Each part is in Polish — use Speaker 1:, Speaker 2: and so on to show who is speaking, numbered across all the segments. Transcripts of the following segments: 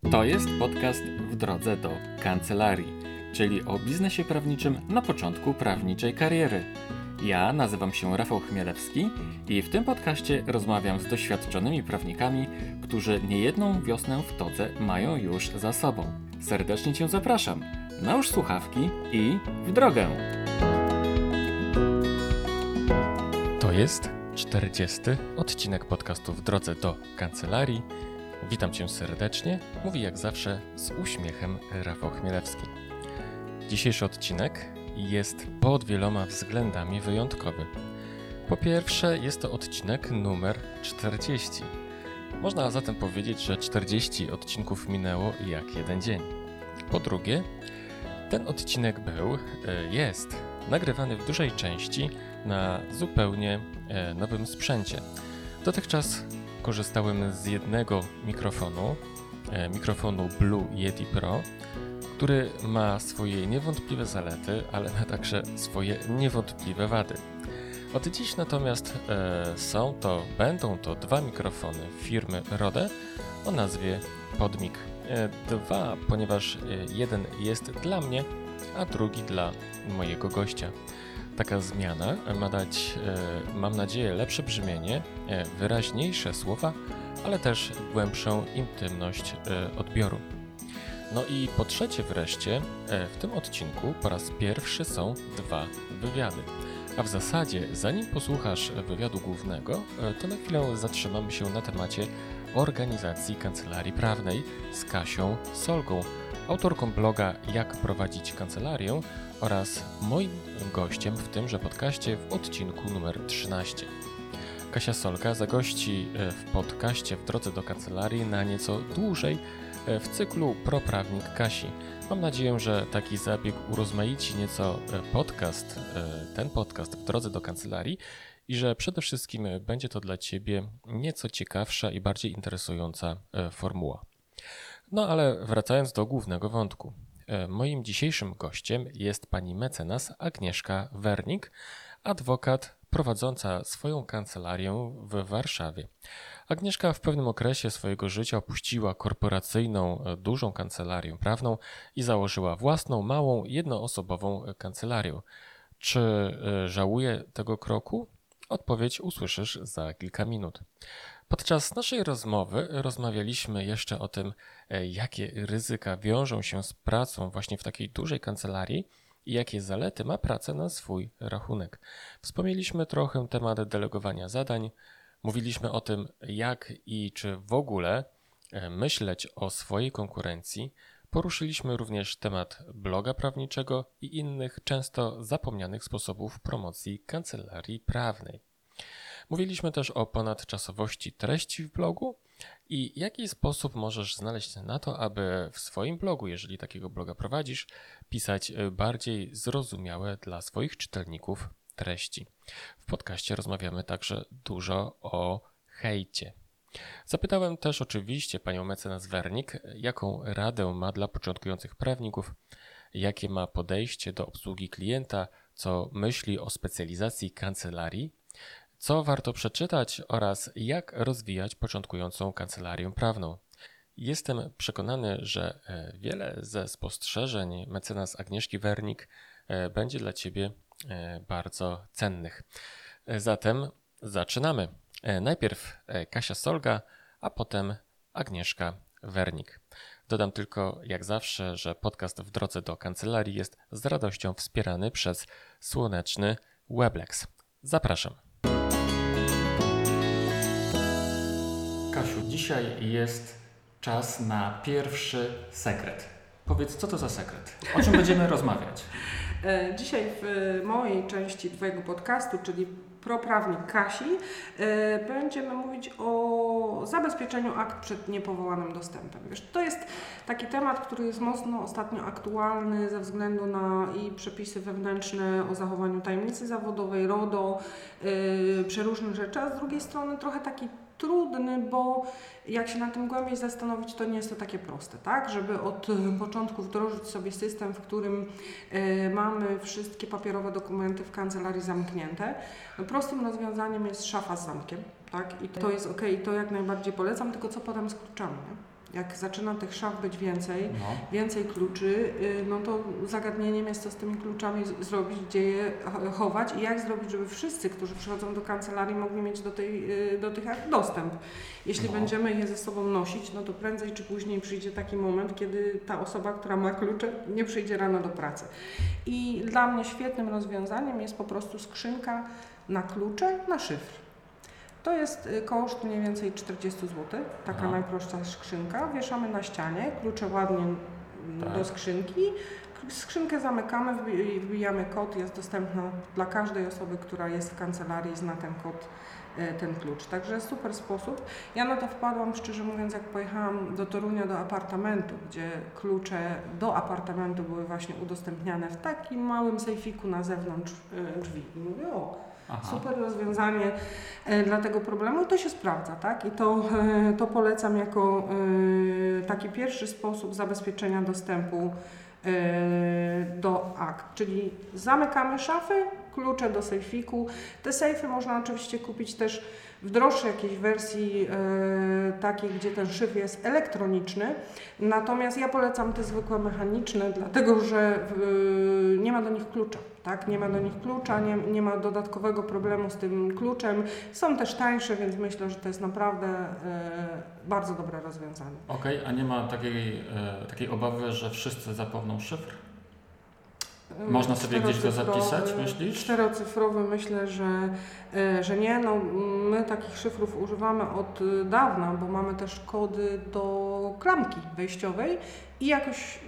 Speaker 1: To jest podcast w drodze do kancelarii, czyli o biznesie prawniczym na początku prawniczej kariery. Ja nazywam się Rafał Chmielewski i w tym podcaście rozmawiam z doświadczonymi prawnikami, którzy niejedną wiosnę w todze mają już za sobą. Serdecznie Cię zapraszam. Nałóż słuchawki i w drogę! To jest 40. odcinek podcastu w drodze do kancelarii. Witam Cię serdecznie, mówi jak zawsze z uśmiechem Rafał Chmielewski. Dzisiejszy odcinek jest pod wieloma względami wyjątkowy. Po pierwsze, jest to odcinek numer 40. Można zatem powiedzieć, że 40 odcinków minęło jak jeden dzień. Po drugie, ten odcinek był, e, jest nagrywany w dużej części na zupełnie e, nowym sprzęcie. Dotychczas korzystałem z jednego mikrofonu, e, mikrofonu Blue Yeti Pro, który ma swoje niewątpliwe zalety, ale ma także swoje niewątpliwe wady. Od dziś natomiast e, są to, będą to dwa mikrofony firmy Rode o nazwie Podmic. E, dwa, ponieważ jeden jest dla mnie, a drugi dla mojego gościa. Taka zmiana ma dać, e, mam nadzieję, lepsze brzmienie, e, wyraźniejsze słowa, ale też głębszą intymność e, odbioru. No i po trzecie wreszcie, w tym odcinku po raz pierwszy są dwa wywiady. A w zasadzie, zanim posłuchasz wywiadu głównego, to na chwilę zatrzymamy się na temacie organizacji kancelarii prawnej z Kasią Solgą, autorką bloga Jak prowadzić kancelarię oraz moim gościem w tymże podcaście w odcinku numer 13. Kasia Solka zagości e, w podcaście w drodze do kancelarii na nieco dłużej e, w cyklu Proprawnik Kasi. Mam nadzieję, że taki zabieg urozmaici nieco e, podcast, ten podcast w drodze do kancelarii i że przede wszystkim będzie to dla Ciebie nieco ciekawsza i bardziej interesująca formuła. No ale wracając do głównego wątku. E, moim dzisiejszym gościem jest pani mecenas Agnieszka Wernik, adwokat prowadząca swoją kancelarię w Warszawie. Agnieszka w pewnym okresie swojego życia opuściła korporacyjną, e, dużą kancelarię prawną i założyła własną, małą, jednoosobową kancelarię. Czy e, żałuje tego kroku? Odpowiedź usłyszysz za kilka minut. Podczas naszej rozmowy rozmawialiśmy jeszcze o tym, e, jakie ryzyka wiążą się z pracą właśnie w takiej dużej kancelarii i jakie zalety ma praca na swój rachunek. Wspomnieliśmy trochę temat delegowania zadań, mówiliśmy o tym, jak i czy w ogóle e, myśleć o swojej konkurencji. Poruszyliśmy również temat bloga prawniczego i innych często zapomnianych sposobów promocji kancelarii prawnej. Mówiliśmy też o ponadczasowości treści w blogu i jaki sposób możesz znaleźć na to, aby w swoim blogu, jeżeli takiego bloga prowadzisz, pisać e, bardziej zrozumiałe dla swoich czytelników treści. W podcaście rozmawiamy także dużo o hejcie. Zapytałem też oczywiście panią mecenas Wernik, jaką radę ma dla początkujących prawników, jakie ma podejście do obsługi klienta, co myśli o specjalizacji kancelarii co warto przeczytać oraz jak rozwijać początkującą kancelarię prawną. Jestem przekonany, że e, wiele ze spostrzeżeń mecenas Agnieszki Wernik e, będzie dla Ciebie e, bardzo cennych. Zatem zaczynamy. Najpierw Kasia Solga, a potem Agnieszka Wernik. Dodam tylko, jak zawsze, że podcast w drodze do kancelarii jest z radością wspierany przez słoneczny Weblex. Zapraszam. Kasiu, dzisiaj jest czas na pierwszy sekret. Powiedz, co to za sekret? O czym będziemy rozmawiać?
Speaker 2: E, dzisiaj w mojej części Twojego podcastu, czyli proprawnik Kasi, e, będziemy mówić o zabezpieczeniu akt przed niepowołanym dostępem. Wiesz, to jest taki temat, który jest mocno ostatnio aktualny ze względu na i przepisy wewnętrzne o zachowaniu tajemnicy zawodowej, RODO, przeróżnych rzeczy, a z drugiej strony trochę taki trudny, bo jak się na tym głębiej zastanowić, to nie jest to takie proste, tak? Żeby od początku wdrożyć sobie system, w którym y, mamy wszystkie papierowe dokumenty w kancelarii zamknięte. No, prostym rozwiązaniem jest szafa z zamkiem, tak? I to jest ok, i to jak najbardziej polecam, tylko co potem z kluczami, nie? Jak zaczyna tych szaf być więcej,
Speaker 3: No.
Speaker 2: więcej kluczy, y, no to zagadnieniem jest co z tymi kluczami zrobić, gdzie je ch- chować i jak zrobić, żeby wszyscy, którzy przychodzą do kancelarii, mogli mieć do, tej, y, do tych akt dostęp. Jeśli
Speaker 3: No.
Speaker 2: będziemy je ze sobą nosić, no to prędzej czy później przyjdzie taki moment, kiedy ta osoba, która ma klucze, nie przyjdzie rano do pracy. I dla mnie świetnym rozwiązaniem jest po prostu skrzynka na klucze, na szyfr. To jest y, koszt mniej więcej 40 zł, taka
Speaker 3: Aha.
Speaker 2: najprostsza skrzynka. Wieszamy na ścianie, klucze ładnie mm,
Speaker 3: Tak.
Speaker 2: do skrzynki. Skrzynkę zamykamy, wbi- wbijamy kod, jest dostępna dla każdej osoby, która jest w kancelarii, zna ten kod, y, ten klucz. Także super sposób. Ja na to wpadłam, szczerze mówiąc, jak pojechałam do Torunia do apartamentu, gdzie klucze do apartamentu były właśnie udostępniane w takim małym sejfiku na zewnątrz y, drzwi. I mówię, o,
Speaker 3: Aha.
Speaker 2: Super rozwiązanie e, dla tego problemu i to się sprawdza, tak? I to, e, to polecam jako e, taki pierwszy sposób zabezpieczenia dostępu do akt. Czyli zamykamy szafy, klucze do sejfiku. Te sejfy można oczywiście kupić też w droższej jakiejś wersji e, takiej, gdzie ten szyf jest elektroniczny. Natomiast ja polecam te zwykłe mechaniczne, dlatego że e, nie ma do nich klucza. Tak? Nie ma do nich klucza, nie, nie ma dodatkowego problemu z tym kluczem. Są też tańsze, więc myślę, że to jest naprawdę e, bardzo dobre rozwiązanie.
Speaker 3: Okej, a nie ma takiej, e, takiej obawy, że wszyscy zapomną szyfr? Można sobie gdzieś go zapisać, myślisz?
Speaker 2: Czterocyfrowy myślę, że, e, że nie. No, my takich szyfrów używamy od e, dawna, bo mamy też kody do klamki wejściowej i jakoś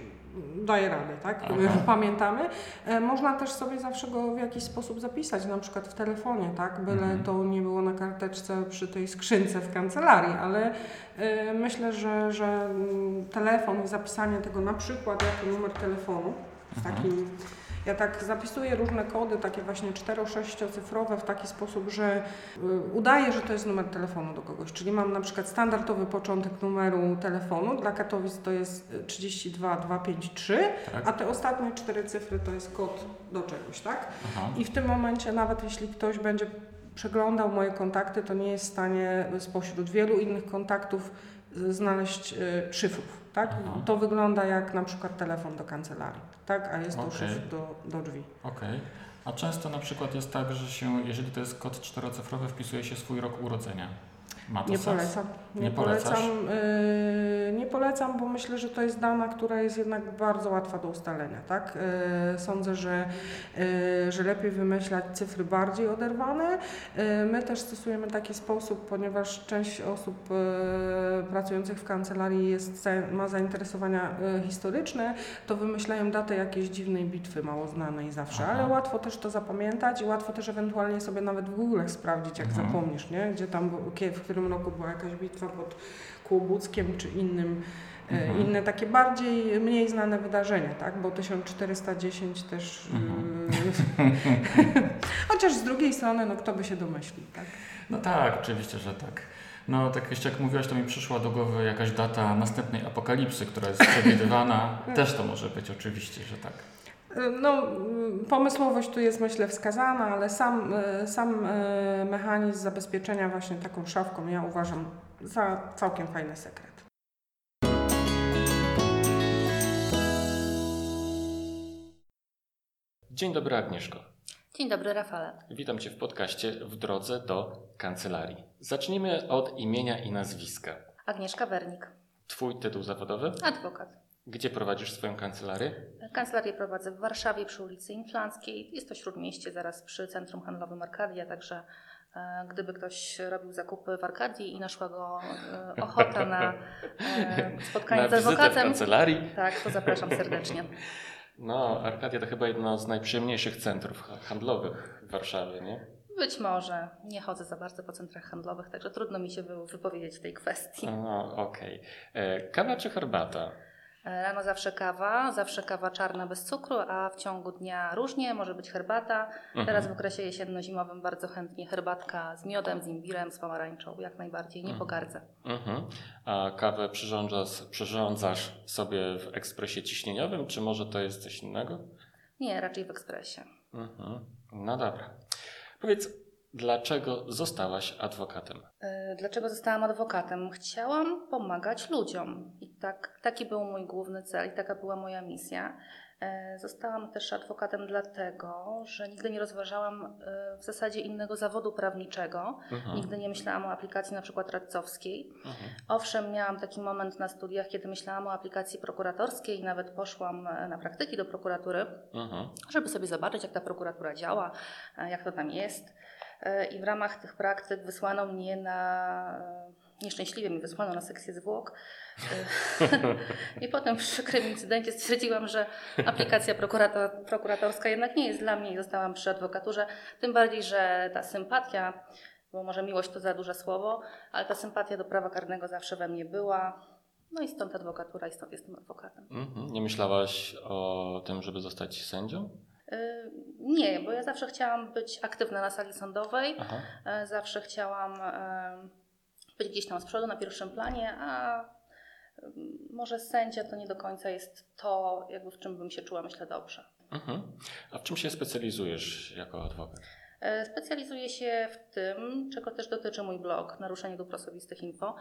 Speaker 2: daje radę, tak?
Speaker 3: Aha.
Speaker 2: Pamiętamy. E, Można też sobie zawsze go w jakiś sposób zapisać, na przykład w telefonie, tak? Byle
Speaker 3: Mhm.
Speaker 2: to nie było na karteczce przy tej skrzynce w kancelarii, ale e, myślę, że, że mm, telefon i zapisanie tego na przykład jako numer telefonu w
Speaker 3: Mhm.
Speaker 2: takim ja tak zapisuję różne kody, takie właśnie 4-6 cyfrowe w taki sposób, że y, udaję, że to jest numer telefonu do kogoś. Czyli mam na przykład standardowy początek numeru telefonu. Dla Katowic to jest y, 32253,
Speaker 3: Tak.
Speaker 2: a te ostatnie cztery cyfry to jest kod do czegoś, tak?
Speaker 3: Aha.
Speaker 2: I w tym momencie, nawet jeśli ktoś będzie przeglądał moje kontakty, to nie jest w stanie spośród wielu innych kontaktów y, znaleźć y, szyfrów. Tak?
Speaker 3: Aha.
Speaker 2: To wygląda jak na przykład telefon do kancelarii, tak? a jest to
Speaker 3: Okej.
Speaker 2: szyfr do, do drzwi.
Speaker 3: Okej. A często na przykład jest tak, że się, jeżeli to jest kod czterocyfrowy, wpisuje się swój rok urodzenia. Ma to
Speaker 2: Nie
Speaker 3: sens?
Speaker 2: polecam. Nie,
Speaker 3: Nie
Speaker 2: polecam, yy, nie polecam, bo myślę, że to jest dana, która jest jednak bardzo łatwa do ustalenia. Tak? Yy, sądzę, że, yy, że lepiej wymyślać cyfry bardziej oderwane. Yy, my też stosujemy taki sposób, ponieważ część osób yy, pracujących w kancelarii jest, ma zainteresowania yy, historyczne, to wymyślają datę jakiejś dziwnej bitwy mało znanej zawsze,
Speaker 3: Aha.
Speaker 2: ale łatwo też to zapamiętać i łatwo też ewentualnie sobie nawet w Google sprawdzić, jak
Speaker 3: Mhm.
Speaker 2: zapomnisz, nie? gdzie tam, w którym roku była jakaś bitwa pod Kłobuckiem czy innym, e,
Speaker 3: Mhm.
Speaker 2: inne takie bardziej, mniej znane wydarzenia, tak? bo 1410 też,
Speaker 3: Mhm.
Speaker 2: e, chociaż z drugiej strony, no kto by się domyślił, tak?
Speaker 3: No tak, oczywiście, że tak. No tak jeszcze jak mówiłaś, to mi przyszła do głowy jakaś data następnej apokalipsy, która jest przewidywana. Też to może być oczywiście, że tak.
Speaker 2: No, pomysłowość tu jest myślę wskazana, ale sam, e, sam e, mechanizm zabezpieczenia właśnie taką szafką ja uważam za całkiem fajny sekret.
Speaker 1: Dzień dobry Agnieszko.
Speaker 4: Dzień dobry, Rafale.
Speaker 1: Witam Cię w podcaście W drodze do kancelarii. Zacznijmy od imienia i nazwiska.
Speaker 4: Agnieszka Wernik,
Speaker 1: Twój tytuł zawodowy?
Speaker 4: adwokat.
Speaker 1: Gdzie prowadzisz swoją kancelarię?
Speaker 4: Kancelarię prowadzę w Warszawie przy ulicy Inflanckiej. Jest to śródmieście, zaraz przy centrum handlowym Arkadia, także e, gdyby ktoś robił zakupy w Arkadii i naszła go e, ochota na e, spotkanie
Speaker 1: Na
Speaker 4: z adwokatem,
Speaker 1: kancelarii?
Speaker 4: tak, to zapraszam serdecznie.
Speaker 1: No, Arkadia to chyba jedno z najprzyjemniejszych centrów ha- handlowych w Warszawie, nie?
Speaker 4: Być może nie chodzę za bardzo po centrach handlowych, także trudno mi się wy- wypowiedzieć w tej kwestii.
Speaker 1: No, okej. E, Kawa czy herbata?
Speaker 4: E, Rano zawsze kawa, zawsze kawa czarna bez cukru, a w ciągu dnia różnie, może być herbata.
Speaker 1: Mhm.
Speaker 4: Teraz w okresie jesienno-zimowym bardzo chętnie herbatka z miodem, z imbirem, z pomarańczą, jak najbardziej, nie
Speaker 1: Mhm.
Speaker 4: pogardzę.
Speaker 1: Mhm. A kawę przyrządzasz, przyrządzasz sobie w ekspresie ciśnieniowym, czy może to jest coś innego?
Speaker 4: Nie, raczej w ekspresie.
Speaker 1: Mhm. No dobra. Powiedz, Dlaczego zostałaś adwokatem?
Speaker 4: E, dlaczego zostałam adwokatem? Chciałam pomagać ludziom i tak, taki był mój główny cel i taka była moja misja. E, zostałam też adwokatem dlatego, że nigdy nie rozważałam e, w zasadzie innego zawodu prawniczego.
Speaker 1: Mhm.
Speaker 4: Nigdy nie myślałam o aplikacji na przykład radcowskiej.
Speaker 1: Mhm.
Speaker 4: Owszem, miałam taki moment na studiach, kiedy myślałam o aplikacji prokuratorskiej i nawet poszłam na praktyki do prokuratury,
Speaker 1: Mhm.
Speaker 4: żeby sobie zobaczyć, jak ta prokuratura działa, jak to tam jest. E, I w ramach tych praktyk wysłano mnie na. Nieszczęśliwie mi wysłano na sekcję zwłok. E, I potem w przykrym incydencie stwierdziłam, że aplikacja prokurator, prokuratorska jednak nie jest dla mnie i zostałam przy adwokaturze. Tym bardziej, że ta sympatia, bo może miłość to za duże słowo, ale ta sympatia do prawa karnego zawsze we mnie była. No i stąd adwokatura i stąd jestem adwokatem.
Speaker 1: Mhm. Nie myślałaś o tym, żeby zostać sędzią?
Speaker 4: Y, Nie, bo ja zawsze chciałam być aktywna na sali sądowej.
Speaker 1: Aha.
Speaker 4: E, Zawsze chciałam e, być gdzieś tam z przodu na pierwszym planie, a może sędzia to nie do końca jest to, jakby w czym bym się czuła, myślę, dobrze.
Speaker 1: Mhm. A w czym się specjalizujesz jako adwokat?
Speaker 4: E, Specjalizuję się w tym, czego też dotyczy mój blog, Naruszenie dóbr osobistych info,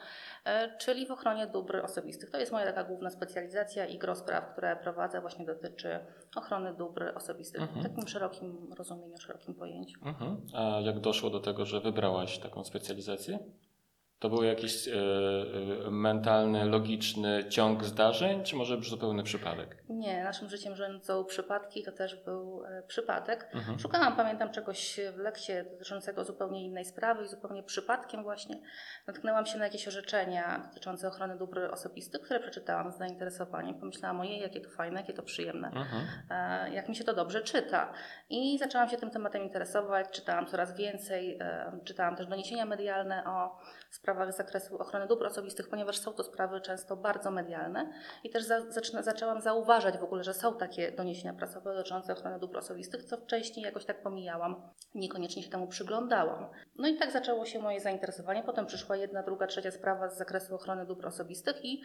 Speaker 4: e, czyli w ochronie dóbr osobistych. To jest moja taka główna specjalizacja i gros spraw, które prowadzę, właśnie dotyczy ochrony dóbr osobistych
Speaker 1: Mhm.
Speaker 4: w takim szerokim rozumieniu, szerokim pojęciu.
Speaker 1: Mhm. A jak doszło do tego, że wybrałaś taką specjalizację? To był jakiś e, e, mentalny, logiczny ciąg zdarzeń, czy może zupełny przypadek?
Speaker 4: Nie, naszym życiem rządzą przypadki, to też był e, przypadek.
Speaker 1: Mhm.
Speaker 4: Szukałam, pamiętam, czegoś w lekcie dotyczącego zupełnie innej sprawy i zupełnie przypadkiem właśnie natknęłam się na jakieś orzeczenia dotyczące ochrony dóbr osobistych, które przeczytałam z zainteresowaniem. Pomyślałam, ojej, jakie to fajne, jakie to przyjemne,
Speaker 1: Mhm.
Speaker 4: e, jak mi się to dobrze czyta. I zaczęłam się tym tematem interesować, czytałam coraz więcej, e, czytałam też doniesienia medialne o sprawach z zakresu ochrony dóbr osobistych, ponieważ są to sprawy często bardzo medialne i też za, zaczyna, zaczęłam zauważać w ogóle, że są takie doniesienia prasowe dotyczące ochrony dóbr osobistych, co wcześniej jakoś tak pomijałam, niekoniecznie się temu przyglądałam. No i tak zaczęło się moje zainteresowanie. Potem przyszła jedna, druga, trzecia sprawa z zakresu ochrony dóbr osobistych i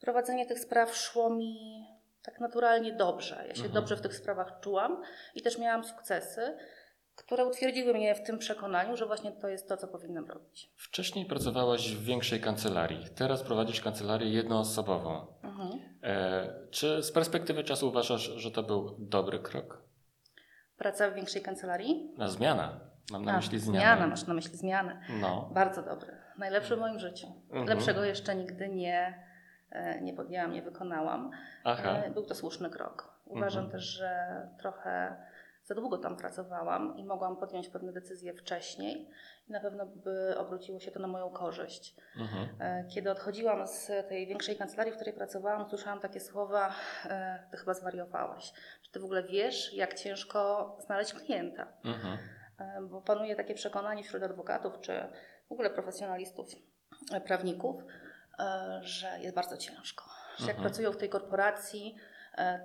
Speaker 4: prowadzenie tych spraw szło mi tak naturalnie dobrze. Ja się
Speaker 1: Mhm.
Speaker 4: dobrze w tych sprawach czułam i też miałam sukcesy, które utwierdziły mnie w tym przekonaniu, że właśnie to jest to, co powinnam robić.
Speaker 1: Wcześniej pracowałaś w większej kancelarii, teraz prowadzisz kancelarię jednoosobową.
Speaker 4: Mhm.
Speaker 1: E, czy z perspektywy czasu uważasz, że to był dobry krok?
Speaker 4: Praca w większej kancelarii?
Speaker 1: Na zmiana. Mam na
Speaker 4: A,
Speaker 1: myśli zmianę.
Speaker 4: Zmiana, masz na myśli zmianę.
Speaker 1: No.
Speaker 4: Bardzo dobry. Najlepszy w moim życiu.
Speaker 1: Mhm.
Speaker 4: Lepszego jeszcze nigdy nie, e, nie podjęłam, nie wykonałam.
Speaker 1: Aha.
Speaker 4: E, Był to słuszny krok. Uważam
Speaker 1: Mhm.
Speaker 4: też, że trochę za długo tam pracowałam i mogłam podjąć pewne decyzje wcześniej i na pewno by obróciło się to na moją korzyść.
Speaker 1: Mhm.
Speaker 4: E, Kiedy odchodziłam z tej większej kancelarii, w której pracowałam, słyszałam takie słowa, e, ty chyba zwariowałaś. Czy ty w ogóle wiesz, jak ciężko znaleźć klienta?
Speaker 1: Mhm.
Speaker 4: E, Bo panuje takie przekonanie wśród adwokatów, czy w ogóle profesjonalistów, prawników, że jest bardzo ciężko. Że jak
Speaker 1: Mhm.
Speaker 4: pracują w tej korporacji,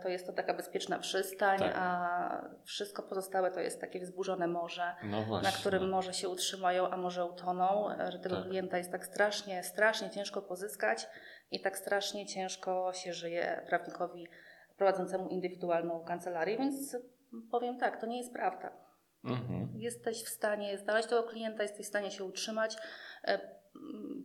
Speaker 4: to jest to taka bezpieczna przystań,
Speaker 1: Tak.
Speaker 4: a wszystko pozostałe to jest takie wzburzone morze
Speaker 1: No właśnie.
Speaker 4: na którym może się utrzymają, a może utoną, że tego
Speaker 1: Tak.
Speaker 4: klienta jest tak strasznie, strasznie ciężko pozyskać i tak strasznie ciężko się żyje prawnikowi prowadzącemu indywidualną kancelarię, więc powiem tak, to nie jest prawda.
Speaker 1: Mhm.
Speaker 4: Jesteś w stanie znaleźć tego klienta, jesteś w stanie się utrzymać.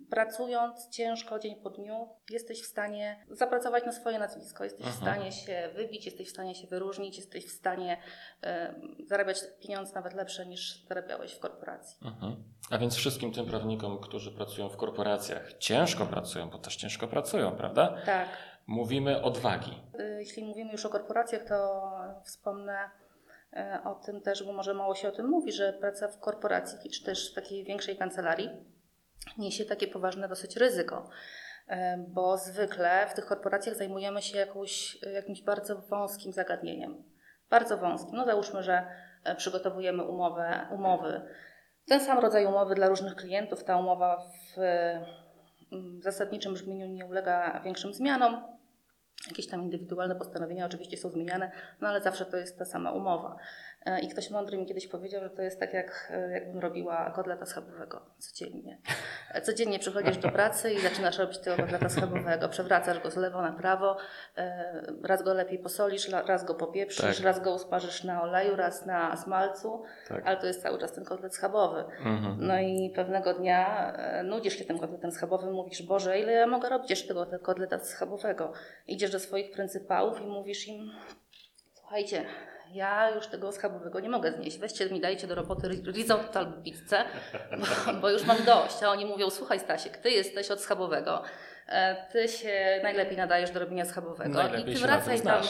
Speaker 4: E, Pracując ciężko dzień po dniu, jesteś w stanie zapracować na swoje nazwisko, jesteś w
Speaker 1: Mhm.
Speaker 4: stanie się wybić, jesteś w stanie się wyróżnić, jesteś w stanie e, zarabiać pieniądze nawet lepsze niż zarabiałeś w korporacji.
Speaker 1: Mhm. A więc wszystkim tym prawnikom, którzy pracują w korporacjach, ciężko pracują, bo też ciężko pracują, prawda?
Speaker 4: Tak.
Speaker 1: Mówimy odwagi.
Speaker 4: Y, Jeśli mówimy już o korporacjach, to wspomnę y, o tym też, bo może mało się o tym mówi, że praca w korporacji czy też w takiej większej kancelarii niesie takie poważne dosyć ryzyko. Y, Bo zwykle w tych korporacjach zajmujemy się jakąś, jakimś bardzo wąskim zagadnieniem. Bardzo wąskim. No załóżmy, że y, przygotowujemy umowę, umowy. Ten sam rodzaj umowy dla różnych klientów. Ta umowa w y, zasadniczym brzmieniu nie ulega większym zmianom. Jakieś tam indywidualne postanowienia oczywiście są zmieniane, no ale zawsze to jest ta sama umowa. E, I ktoś mądry mi kiedyś powiedział, że to jest tak, jak, e, jakbym robiła kotleta schabowego codziennie. E, Codziennie przychodzisz do pracy i zaczynasz robić tego kotleta schabowego. Przewracasz go z lewo na prawo, raz go lepiej posolisz, raz go popieprzysz,
Speaker 1: Tak.
Speaker 4: raz go usparzysz na oleju, raz na smalcu,
Speaker 1: Tak.
Speaker 4: ale to jest cały czas ten kotlet schabowy.
Speaker 1: Mhm.
Speaker 4: No i pewnego dnia nudzisz się tym kotletem schabowym, mówisz, Boże, ile ja mogę robić jeszcze tego kotleta schabowego? Idziesz do swoich pryncypałów i mówisz im, słuchajcie, ja już tego schabowego nie mogę znieść, weźcie mi, dajcie do roboty ri- risotto albo pizzę, bo, bo już mam dość. A oni mówią, słuchaj Stasiek, ty jesteś od schabowego, e, ty się najlepiej nadajesz do robienia schabowego
Speaker 1: Najlepiej
Speaker 4: i ty wracaj tam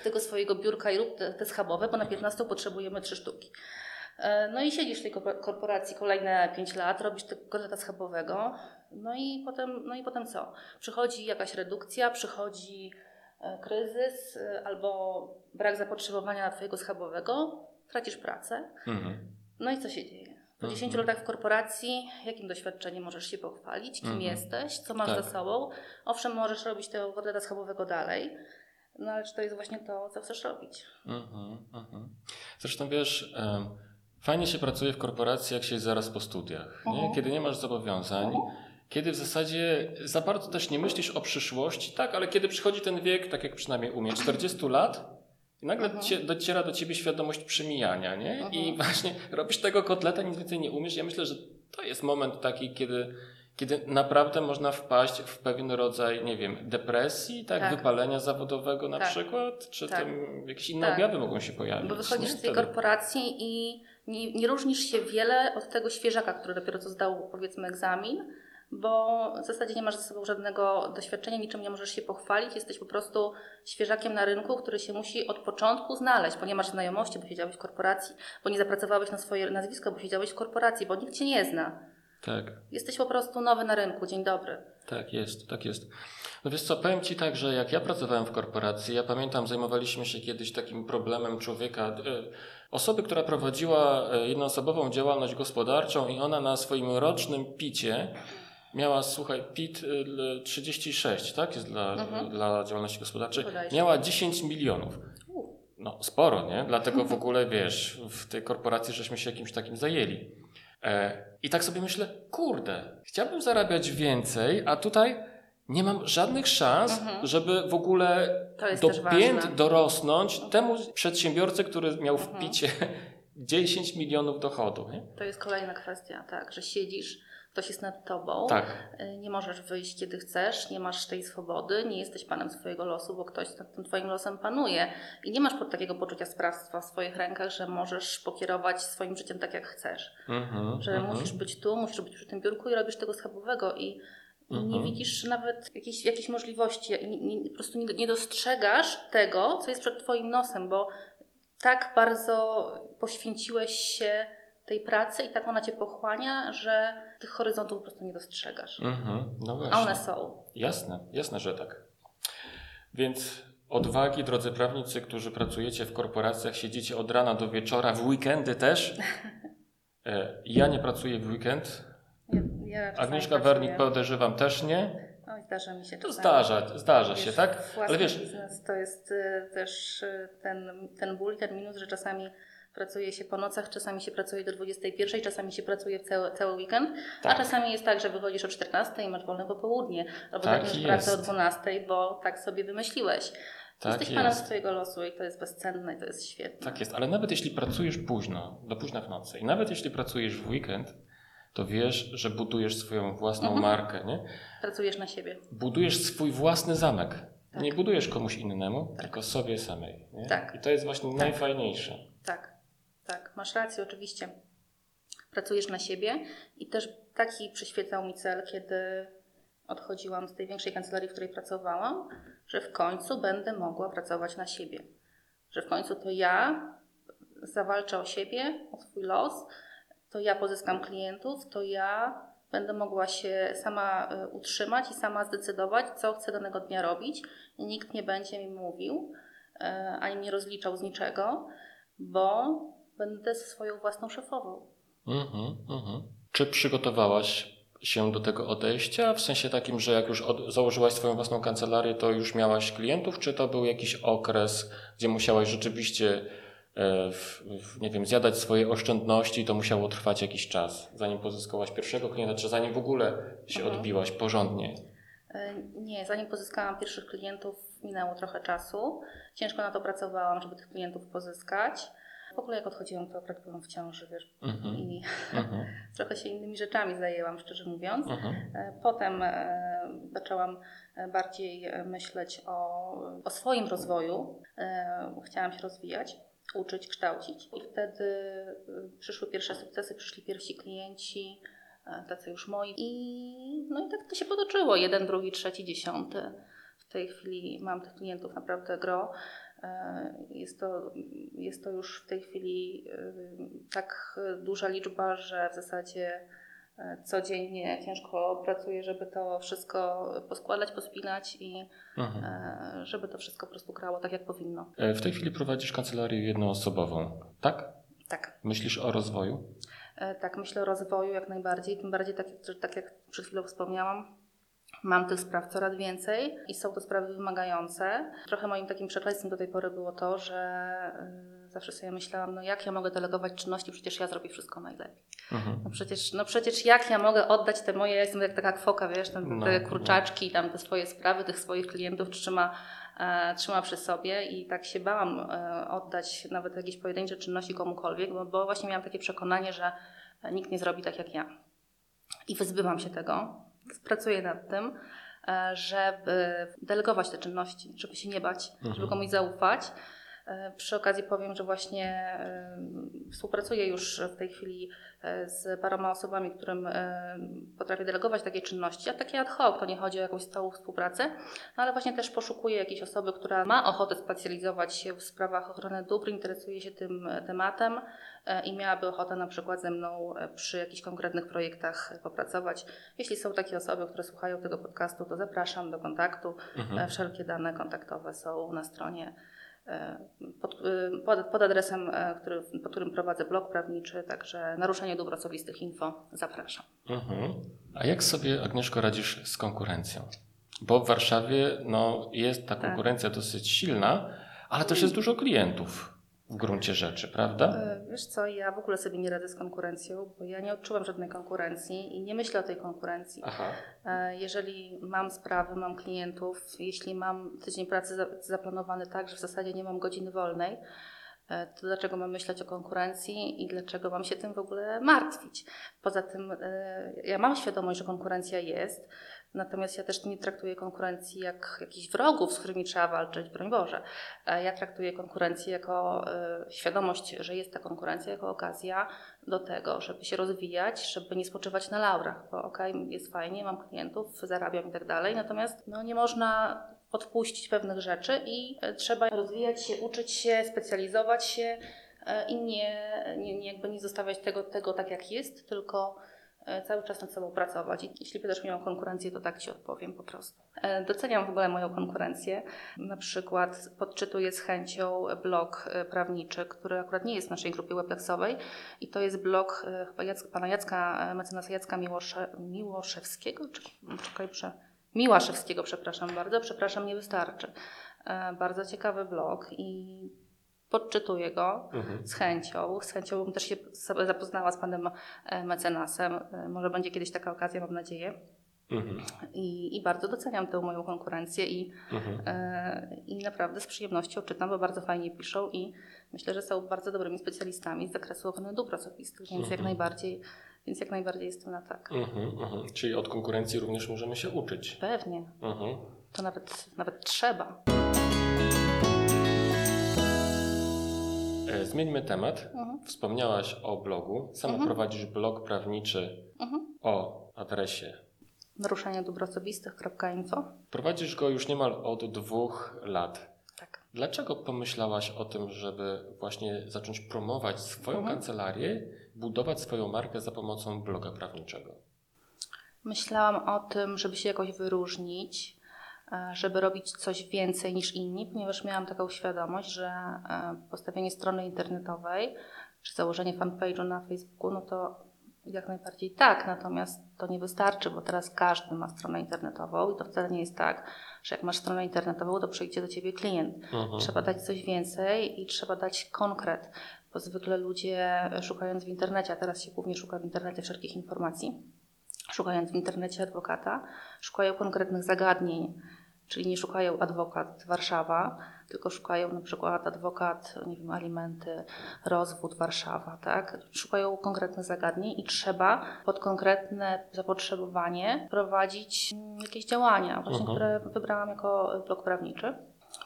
Speaker 4: z tego swojego biurka i rób te, te schabowe, bo na 15 potrzebujemy trzy sztuki. E, No i siedzisz w tej korpo- korporacji kolejne 5 lat, robisz tego kotleta schabowego, no i potem, no i potem co? Przychodzi jakaś redukcja, przychodzi kryzys e, albo brak zapotrzebowania na Twojego schabowego, tracisz pracę.
Speaker 1: Mhm.
Speaker 4: No i co się dzieje? Po
Speaker 1: Mhm.
Speaker 4: 10 latach w korporacji, jakim doświadczeniem możesz się pochwalić? Kim
Speaker 1: Mhm.
Speaker 4: jesteś? Co masz
Speaker 1: Tak.
Speaker 4: za sobą? Owszem, możesz robić tego kotleta schabowego dalej, no ale czy to jest właśnie to, co chcesz robić?
Speaker 1: Mhm, mhm. Zresztą wiesz, fajnie się pracuje w korporacji, jak się jest zaraz po studiach, nie?
Speaker 4: Mhm.
Speaker 1: kiedy nie masz zobowiązań, kiedy w zasadzie za bardzo też nie myślisz o przyszłości, tak, ale kiedy przychodzi ten wiek, tak jak przynajmniej u mnie, 40 lat, i nagle
Speaker 4: Mhm.
Speaker 1: cie, dociera do ciebie świadomość przemijania, nie? I
Speaker 4: Mhm.
Speaker 1: właśnie robisz tego kotleta, nic więcej nie umiesz. Ja myślę, że to jest moment taki, kiedy, kiedy naprawdę można wpaść w pewien rodzaj, nie wiem, depresji, tak,
Speaker 4: Tak.
Speaker 1: wypalenia zawodowego na
Speaker 4: Tak.
Speaker 1: przykład, czy
Speaker 4: Tak.
Speaker 1: tam jakieś inne
Speaker 4: Tak.
Speaker 1: objawy mogą się pojawić.
Speaker 4: Bo wychodzisz
Speaker 1: nie?
Speaker 4: z tej
Speaker 1: Wtedy.
Speaker 4: korporacji i nie, nie różnisz się wiele od tego świeżaka, który dopiero co zdał powiedzmy egzamin, bo w zasadzie nie masz ze sobą żadnego doświadczenia, niczym nie możesz się pochwalić. Jesteś po prostu świeżakiem na rynku, który się musi od początku znaleźć, bo nie masz znajomości, bo siedziałeś w korporacji, bo nie zapracowałeś na swoje nazwisko, bo siedziałeś w korporacji, bo nikt cię nie zna.
Speaker 1: Tak,
Speaker 4: Jesteś po prostu nowy na rynku. Dzień dobry.
Speaker 1: tak jest, tak jest. No wiesz co, powiem Ci tak, że jak ja pracowałem w korporacji, ja pamiętam, zajmowaliśmy się kiedyś takim problemem człowieka, e, osoby, która prowadziła e, jednoosobową działalność gospodarczą i ona na swoim rocznym picie miała, słuchaj, PIT y, l- 36, tak? Jest dla,
Speaker 4: Mhm.
Speaker 1: dla działalności gospodarczej. Miała 10 milionów. No, sporo, nie? Dlatego w ogóle, wiesz, w tej korporacji żeśmy się jakimś takim zajęli. E, I tak sobie myślę, kurde, chciałbym zarabiać więcej, a tutaj nie mam żadnych szans,
Speaker 4: Mhm.
Speaker 1: żeby w ogóle
Speaker 4: To jest
Speaker 1: do
Speaker 4: też
Speaker 1: pięt
Speaker 4: ważne.
Speaker 1: dorosnąć temu przedsiębiorcy, który miał w
Speaker 4: Mhm.
Speaker 1: picie 10 milionów dochodu. Nie?
Speaker 4: To jest kolejna kwestia, tak, że siedzisz, ktoś jest nad tobą.
Speaker 1: Tak,
Speaker 4: Y, Nie możesz wyjść, kiedy chcesz, nie masz tej swobody, nie jesteś panem swojego losu, bo ktoś nad tym twoim losem panuje i nie masz pod takiego poczucia sprawstwa w swoich rękach, że możesz pokierować swoim życiem tak, jak chcesz.
Speaker 1: mhm,
Speaker 4: Że
Speaker 1: mhm.
Speaker 4: musisz być tu, musisz być przy tym biurku i robisz tego schabowego i i nie
Speaker 1: Mhm.
Speaker 4: widzisz nawet jakiejś, jakiejś możliwości, nie, nie, po prostu nie, nie dostrzegasz tego, co jest przed twoim nosem, bo tak bardzo poświęciłeś się tej pracy i tak ona cię pochłania, że tych horyzontów po prostu nie dostrzegasz.
Speaker 1: Mhm, no właśnie.
Speaker 4: A one są.
Speaker 1: Jasne, jasne, że tak. Więc odwagi, drodzy prawnicy, którzy pracujecie w korporacjach, siedzicie od rana do wieczora, w weekendy też. E, Ja nie pracuję w weekend.
Speaker 4: Ja, ja
Speaker 1: Agnieszka. Wernik podejrzewam też nie.
Speaker 4: Oj, zdarza mi się
Speaker 1: To
Speaker 4: czasami.
Speaker 1: zdarza, zdarza się,
Speaker 4: Wiesz,
Speaker 1: tak?
Speaker 4: Własny
Speaker 1: Ale wiesz,
Speaker 4: biznes to jest y, też y, ten, ten ból, ten minus, że czasami pracuje się po nocach, czasami się pracuje do 21, czasami się pracuje cały, cały weekend, a
Speaker 1: Tak.
Speaker 4: czasami jest tak, że wychodzisz o 14 i masz wolne popołudnie, albo
Speaker 1: Tak
Speaker 4: zaczniesz pracę o
Speaker 1: jest.
Speaker 4: 12, bo tak sobie wymyśliłeś.
Speaker 1: tak
Speaker 4: Jesteś panem
Speaker 1: jest.
Speaker 4: swojego losu i to jest bezcenne i to jest świetne.
Speaker 1: Tak jest, ale nawet jeśli pracujesz późno, do późna w nocy i nawet jeśli pracujesz w weekend, to wiesz, że budujesz swoją własną
Speaker 4: Mhm.
Speaker 1: markę, nie?
Speaker 4: Pracujesz na siebie.
Speaker 1: budujesz swój własny zamek.
Speaker 4: Tak.
Speaker 1: Nie budujesz komuś innemu, tylko sobie samej. Nie?
Speaker 4: Tak.
Speaker 1: I to jest właśnie najfajniejsze.
Speaker 4: Tak, tak, masz rację, oczywiście. Pracujesz na siebie i też taki przyświecał mi cel, kiedy odchodziłam z tej większej kancelarii, w której pracowałam, że w końcu będę mogła pracować na siebie. Że w końcu to ja zawalczę o siebie, o swój los, to ja pozyskam klientów, to ja będę mogła się sama y, utrzymać i sama zdecydować, co chcę danego dnia robić. Nikt nie będzie mi mówił, y, ani mnie rozliczał z niczego, bo będę swoją własną szefową.
Speaker 1: Mhm, mhm. Czy przygotowałaś się do tego odejścia? W sensie takim, że jak już od, założyłaś swoją własną kancelarię, to już miałaś klientów, czy to był jakiś okres, gdzie musiałaś rzeczywiście e, w, w, nie wiem, zjadać swoje oszczędności, to musiało trwać jakiś czas, zanim pozyskałaś pierwszego klienta, czy zanim w ogóle się
Speaker 4: Mhm.
Speaker 1: odbiłaś porządnie?
Speaker 4: E, Nie, zanim pozyskałam pierwszych klientów, minęło trochę czasu. Ciężko na to pracowałam, żeby tych klientów pozyskać. W ogóle jak odchodziłam, to akurat byłam w ciąży, wiesz,
Speaker 1: Mhm.
Speaker 4: i
Speaker 1: Mhm.
Speaker 4: trochę się innymi rzeczami zajęłam, szczerze mówiąc.
Speaker 1: Mhm.
Speaker 4: E, Potem e, zaczęłam e, bardziej myśleć o, o swoim rozwoju. Chciałam się rozwijać, uczyć, kształcić. I wtedy przyszły pierwsze sukcesy, przyszli pierwsi klienci, tacy już moi. I, no i tak to się potoczyło. Jeden, drugi, trzeci, dziesiąty. W tej chwili mam tych klientów naprawdę gro. E, Jest to, jest to już w tej chwili e, tak duża liczba, że w zasadzie e, codziennie ciężko pracuję, żeby to wszystko poskładać, pospinać i
Speaker 1: Mhm.
Speaker 4: e, żeby to wszystko po prostu grało tak, jak powinno.
Speaker 1: W tej chwili prowadzisz kancelarię jednoosobową, tak?
Speaker 4: Tak.
Speaker 1: Myślisz o rozwoju?
Speaker 4: Tak, myślę o rozwoju jak najbardziej. Tym bardziej, tak, tak jak przed chwilą wspomniałam, mam tych spraw coraz więcej i są to sprawy wymagające. Trochę moim takim przekleństwem do tej pory było to, że e, zawsze sobie myślałam, no jak ja mogę delegować czynności, przecież ja zrobię wszystko najlepiej.
Speaker 1: Mhm.
Speaker 4: No przecież, no przecież jak ja mogę oddać te moje, ja jestem jak taka kwoka, wiesz, tam,
Speaker 1: No,
Speaker 4: te
Speaker 1: no.
Speaker 4: kurczaczki, tam te swoje sprawy, tych swoich klientów trzyma, e, trzyma przy sobie i tak się bałam e, oddać nawet jakieś pojedyncze czynności komukolwiek, bo, bo właśnie miałam takie przekonanie, że nikt nie zrobi tak jak ja. I wyzbywam się tego, pracuję nad tym, e, żeby delegować te czynności, żeby się nie bać,
Speaker 1: Mhm.
Speaker 4: żeby komuś zaufać. E, Przy okazji powiem, że właśnie współpracuję już w tej chwili e, z paroma osobami, którym e, potrafię delegować takie czynności, a takie ad hoc, to nie chodzi o jakąś stałą współpracę, no ale właśnie też poszukuję jakiejś osoby, która ma ochotę specjalizować się w sprawach ochrony dóbr, interesuje się tym tematem i miałaby ochotę na przykład ze mną przy jakichś konkretnych projektach popracować. Jeśli są takie osoby, które słuchają tego podcastu, to zapraszam do kontaktu.
Speaker 1: Mhm.
Speaker 4: Wszelkie dane kontaktowe są na stronie pod, e, pod, pod adresem, e, który, pod którym prowadzę blog prawniczy, także naruszenie dóbr osobistych info zapraszam.
Speaker 1: Mhm. A jak sobie, Agnieszko, radzisz z konkurencją? Bo w Warszawie no, jest ta
Speaker 4: Tak.
Speaker 1: konkurencja dosyć silna, ale też jest dużo klientów w gruncie rzeczy, prawda?
Speaker 4: E, Wiesz co, ja w ogóle sobie nie radzę z konkurencją, bo ja nie odczuwam żadnej konkurencji i nie myślę o tej konkurencji.
Speaker 1: Aha.
Speaker 4: E, Jeżeli mam sprawy, mam klientów, jeśli mam tydzień pracy za- zaplanowany tak, że w zasadzie nie mam godziny wolnej, e, to dlaczego mam myśleć o konkurencji i dlaczego mam się tym w ogóle martwić? Poza tym ja mam świadomość, że konkurencja jest, natomiast ja też nie traktuję konkurencji jak jakichś wrogów, z którymi trzeba walczyć, broń Boże. E, Ja traktuję konkurencję jako e, świadomość, że jest ta konkurencja, jako okazja do tego, żeby się rozwijać, żeby nie spoczywać na laurach, bo okej, jest fajnie, mam klientów, zarabiam i tak dalej, natomiast no, nie można odpuścić pewnych rzeczy i e, trzeba rozwijać się, uczyć się, specjalizować się i nie, nie, nie, jakby nie zostawiać tego, tego tak jak jest, tylko cały czas nad sobą pracować. I jeśli pytasz mnie o konkurencję, to tak Ci odpowiem po prostu. E, Doceniam w ogóle moją konkurencję. Na przykład podczytuję z chęcią blog e, prawniczy, który akurat nie jest w naszej grupie weblexowej i to jest blog e, pana Jacka, e, mecenasa Jacka Miłosze, Miłoszewskiego, czy, czekaj, prze, Miłaszewskiego, przepraszam bardzo, przepraszam, nie wystarczy. E, Bardzo ciekawy blog i podczytuję go
Speaker 1: Mhm.
Speaker 4: z chęcią. Z chęcią bym też się zapoznała z panem e, mecenasem. E, Może będzie kiedyś taka okazja, mam nadzieję.
Speaker 1: Mhm.
Speaker 4: I, i bardzo doceniam tę moją konkurencję i,
Speaker 1: Mhm.
Speaker 4: e, i naprawdę z przyjemnością czytam, bo bardzo fajnie piszą i myślę, że są bardzo dobrymi specjalistami z zakresu ochrony dóbr osobistych, więc jak
Speaker 1: Mhm.
Speaker 4: najbardziej, więc jak najbardziej jestem na tak.
Speaker 1: Mhm. Mhm. Czyli od konkurencji również możemy się uczyć.
Speaker 4: Pewnie, to nawet, nawet trzeba.
Speaker 1: Zmieńmy temat.
Speaker 4: Mhm.
Speaker 1: Wspomniałaś o blogu. Sama
Speaker 4: Mhm.
Speaker 1: prowadzisz blog prawniczy
Speaker 4: Mhm.
Speaker 1: o adresie.
Speaker 4: Naruszenie dóbr osobistych.info.
Speaker 1: Prowadzisz go już niemal od dwóch lat.
Speaker 4: Tak.
Speaker 1: Dlaczego pomyślałaś o tym, żeby właśnie zacząć promować swoją
Speaker 4: Mhm.
Speaker 1: kancelarię, budować swoją markę za pomocą bloga prawniczego?
Speaker 4: Myślałam o tym, żeby się jakoś wyróżnić, e, żeby robić coś więcej niż inni, ponieważ miałam taką świadomość, że e, postawienie strony internetowej czy założenie fanpage'u na Facebooku, no to Jak najbardziej tak, natomiast to nie wystarczy, bo teraz każdy ma stronę internetową i to wcale nie jest tak, że jak masz stronę internetową, to przyjdzie do ciebie klient.
Speaker 1: Mhm.
Speaker 4: Trzeba dać coś więcej i trzeba dać konkret, bo zwykle ludzie szukając w internecie, a teraz się głównie szuka w internecie wszelkich informacji, szukając w internecie adwokata, szukają konkretnych zagadnień, czyli nie szukają adwokat Warszawa, tylko szukają na przykład adwokat, nie wiem, alimenty, rozwód Warszawa, tak? Szukają konkretnych zagadnień i trzeba pod konkretne zapotrzebowanie prowadzić jakieś działania, właśnie,
Speaker 1: Mhm.
Speaker 4: które wybrałam jako blok prawniczy.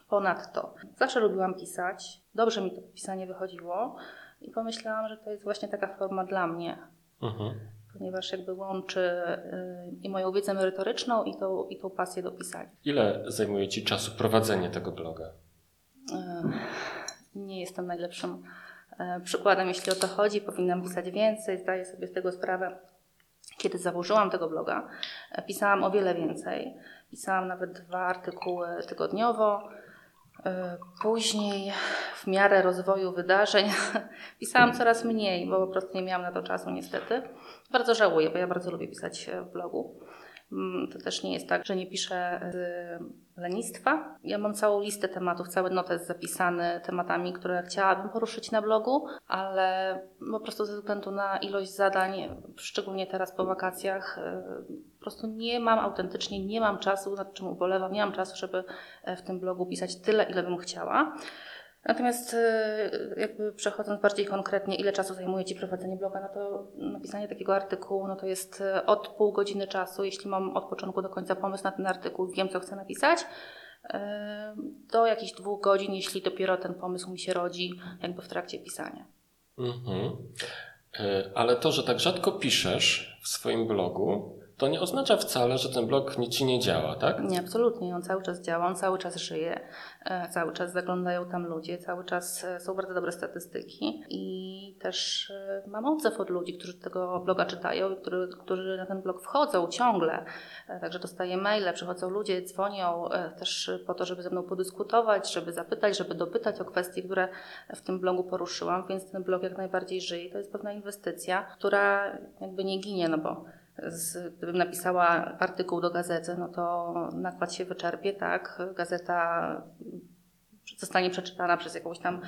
Speaker 4: Ponadto zawsze lubiłam pisać, dobrze mi to pisanie wychodziło i pomyślałam, że to jest właśnie taka forma dla mnie,
Speaker 1: Mhm.
Speaker 4: Ponieważ jakby łączy y, i moją wiedzę merytoryczną i tą, i tą pasję do pisania.
Speaker 1: Ile zajmuje Ci czasu prowadzenie tego bloga?
Speaker 4: E, Nie jestem najlepszym e, przykładem, jeśli o to chodzi. Powinnam pisać więcej, zdaję sobie z tego sprawę. Kiedy założyłam tego bloga, pisałam o wiele więcej. Pisałam nawet dwa artykuły tygodniowo. E, Później, w miarę rozwoju wydarzeń, pisałam coraz mniej, bo po prostu nie miałam na to czasu, niestety. Bardzo żałuję, bo ja bardzo lubię pisać e, w blogu. Mm, To też nie jest tak, że nie piszę z lenistwa. Ja mam całą listę tematów, cały notes zapisany tematami, które chciałabym poruszyć na blogu, ale po prostu ze względu na ilość zadań, szczególnie teraz po wakacjach, e, po prostu nie mam autentycznie, nie mam czasu, nad czym ubolewam, nie mam czasu, żeby e, w tym blogu pisać tyle, ile bym chciała. Natomiast e, jakby przechodząc bardziej konkretnie, ile czasu zajmuje Ci prowadzenie bloga, no to napisanie takiego artykułu, no to jest e, od pół godziny czasu, jeśli mam od początku do końca pomysł na ten artykuł, wiem co chcę napisać, e, do jakichś dwóch godzin, jeśli dopiero ten pomysł mi się rodzi jakby w trakcie pisania.
Speaker 1: Mhm. Ale to, że tak rzadko piszesz w swoim blogu, to nie oznacza wcale, że ten blog nic ci nie działa, tak?
Speaker 4: Nie, absolutnie. On cały czas działa, on cały czas żyje, cały czas zaglądają tam ludzie, cały czas e, są bardzo dobre statystyki i też e, mam odzew od ludzi, którzy tego bloga czytają i którzy, na ten blog wchodzą ciągle. E, Także dostaję maile, przychodzą ludzie, dzwonią e, też po to, żeby ze mną podyskutować, żeby zapytać, żeby dopytać o kwestie, które w tym blogu poruszyłam, więc ten blog jak najbardziej żyje. To jest pewna inwestycja, która jakby nie ginie, no bo z, gdybym napisała artykuł do gazety, no to nakład się wyczerpie, tak? Gazeta zostanie przeczytana przez jakąś tam,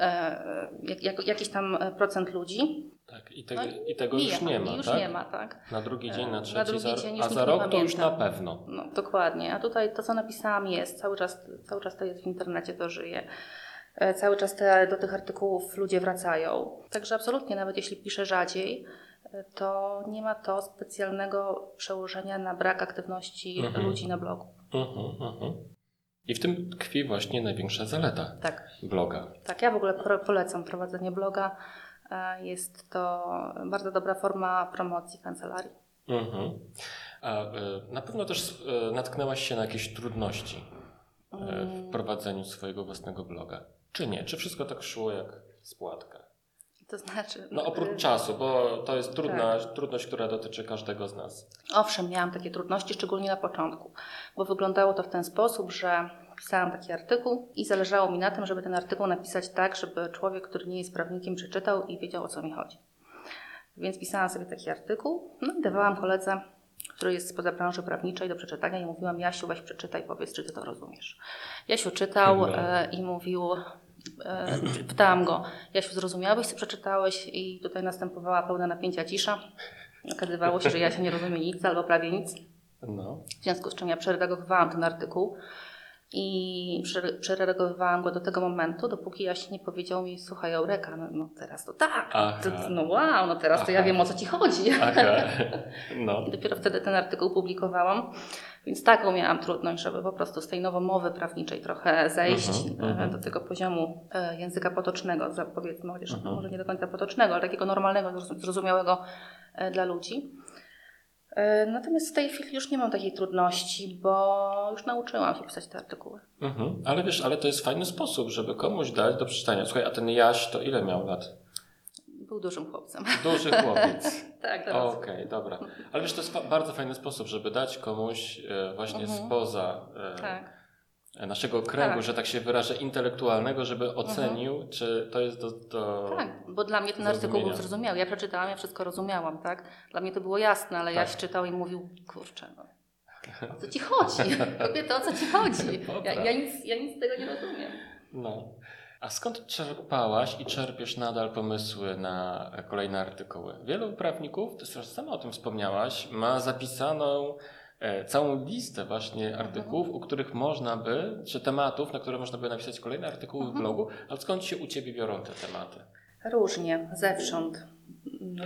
Speaker 4: e, jak, jak, jakiś tam procent ludzi.
Speaker 1: Tak, i, tego
Speaker 4: No
Speaker 1: i tego
Speaker 4: Mija,
Speaker 1: już nie ma,
Speaker 4: Już
Speaker 1: tak?
Speaker 4: nie ma, tak?
Speaker 1: Na drugi dzień,
Speaker 4: E,
Speaker 1: na
Speaker 4: na
Speaker 1: trzeci,
Speaker 4: drugi
Speaker 1: za,
Speaker 4: dzień już
Speaker 1: a za
Speaker 4: nie
Speaker 1: rok to już na pewno.
Speaker 4: No, dokładnie. A tutaj to, co napisałam jest, cały czas, cały czas to jest w internecie, to żyje. E, Cały czas te, do tych artykułów ludzie wracają. Także absolutnie, nawet jeśli piszę rzadziej, e, to nie ma to specjalnego przełożenia na brak aktywności
Speaker 1: Mhm.
Speaker 4: ludzi na blogu.
Speaker 1: Mhm, mhm. I w tym tkwi właśnie największa zaleta
Speaker 4: Tak.
Speaker 1: bloga.
Speaker 4: Tak, ja w ogóle polecam prowadzenie bloga. E, Jest to bardzo dobra forma promocji kancelarii.
Speaker 1: Mhm. A e, na pewno też e, natknęłaś się na jakieś trudności e,
Speaker 4: Mm.
Speaker 1: w prowadzeniu swojego własnego bloga. Czy nie? Czy wszystko tak szło jak z płatka?
Speaker 4: To znaczy.
Speaker 1: No oprócz
Speaker 4: y,
Speaker 1: czasu, bo to jest trudna,
Speaker 4: Tak.
Speaker 1: trudność, która dotyczy każdego z nas.
Speaker 4: Owszem, miałam takie trudności, szczególnie na początku, bo wyglądało to w ten sposób, że pisałam taki artykuł i zależało mi na tym, żeby ten artykuł napisać tak, żeby człowiek, który nie jest prawnikiem, przeczytał i wiedział o co mi chodzi. Więc pisałam sobie taki artykuł, no i dawałam koledze, który jest spoza branży prawniczej, do przeczytania i mówiłam: Jasiu, weź przeczytaj, powiedz, czy ty to rozumiesz. Jasiu czytał e, i mówił. E, pytałam go, Jasiu, zrozumiałeś, co przeczytałeś? I tutaj następowała pełna napięcia cisza. Okazywało się, że ja się nie rozumie nic albo prawie nic.
Speaker 1: No.
Speaker 4: W związku z czym ja przeredagowywałam ten artykuł i prze- przeredagowywałam go do tego momentu, dopóki Jaś nie powiedział mi, słuchaj Eureka, no, no teraz to tak,
Speaker 1: Aha.
Speaker 4: to, no wow, no teraz to ja
Speaker 1: Aha.
Speaker 4: wiem o co Ci chodzi.
Speaker 1: Aha. No.
Speaker 4: I dopiero wtedy ten artykuł publikowałam. Więc taką miałam trudność, żeby po prostu z tej nowomowy prawniczej trochę zejść
Speaker 1: mhm.
Speaker 4: do tego poziomu e, języka potocznego, powiedzmy, chociaż
Speaker 1: Mhm.
Speaker 4: może nie do końca potocznego, ale takiego normalnego, zrozum- zrozumiałego e, dla ludzi. Natomiast w tej chwili już nie mam takiej trudności, bo już nauczyłam się pisać te artykuły.
Speaker 1: Mhm. Ale wiesz, ale to jest fajny sposób, żeby komuś dać do przeczytania. Słuchaj, a ten Jaś to ile miał lat?
Speaker 4: Był dużym chłopcem.
Speaker 1: Duży chłopiec.
Speaker 4: tak, teraz.
Speaker 1: Okej, dobra. Ale wiesz, to jest bardzo fajny sposób, żeby dać komuś e, właśnie
Speaker 4: Mhm.
Speaker 1: spoza e,
Speaker 4: Tak.
Speaker 1: naszego kręgu,
Speaker 4: Tak.
Speaker 1: że tak się wyrażę, intelektualnego, żeby ocenił, czy to jest do, do...
Speaker 4: Tak, bo dla mnie ten artykuł był zrozumiały. Ja przeczytałam, ja wszystko rozumiałam, tak? Dla mnie to było jasne, ale
Speaker 1: Tak.
Speaker 4: Jaś czytał i mówił, kurczę, no. O co ci chodzi? Kobieta, o co ci chodzi? Ja, ja, nic, ja nic z tego nie rozumiem.
Speaker 1: No. A skąd czerpałaś i czerpiesz nadal pomysły na kolejne artykuły? Wielu prawników, ty sama o tym wspomniałaś, ma zapisaną e, całą listę właśnie artykułów, u których można by, czy tematów, na które można by napisać kolejne artykuły w
Speaker 4: Mhm.
Speaker 1: blogu, ale skąd się u Ciebie biorą te tematy?
Speaker 4: Różnie, zewsząd.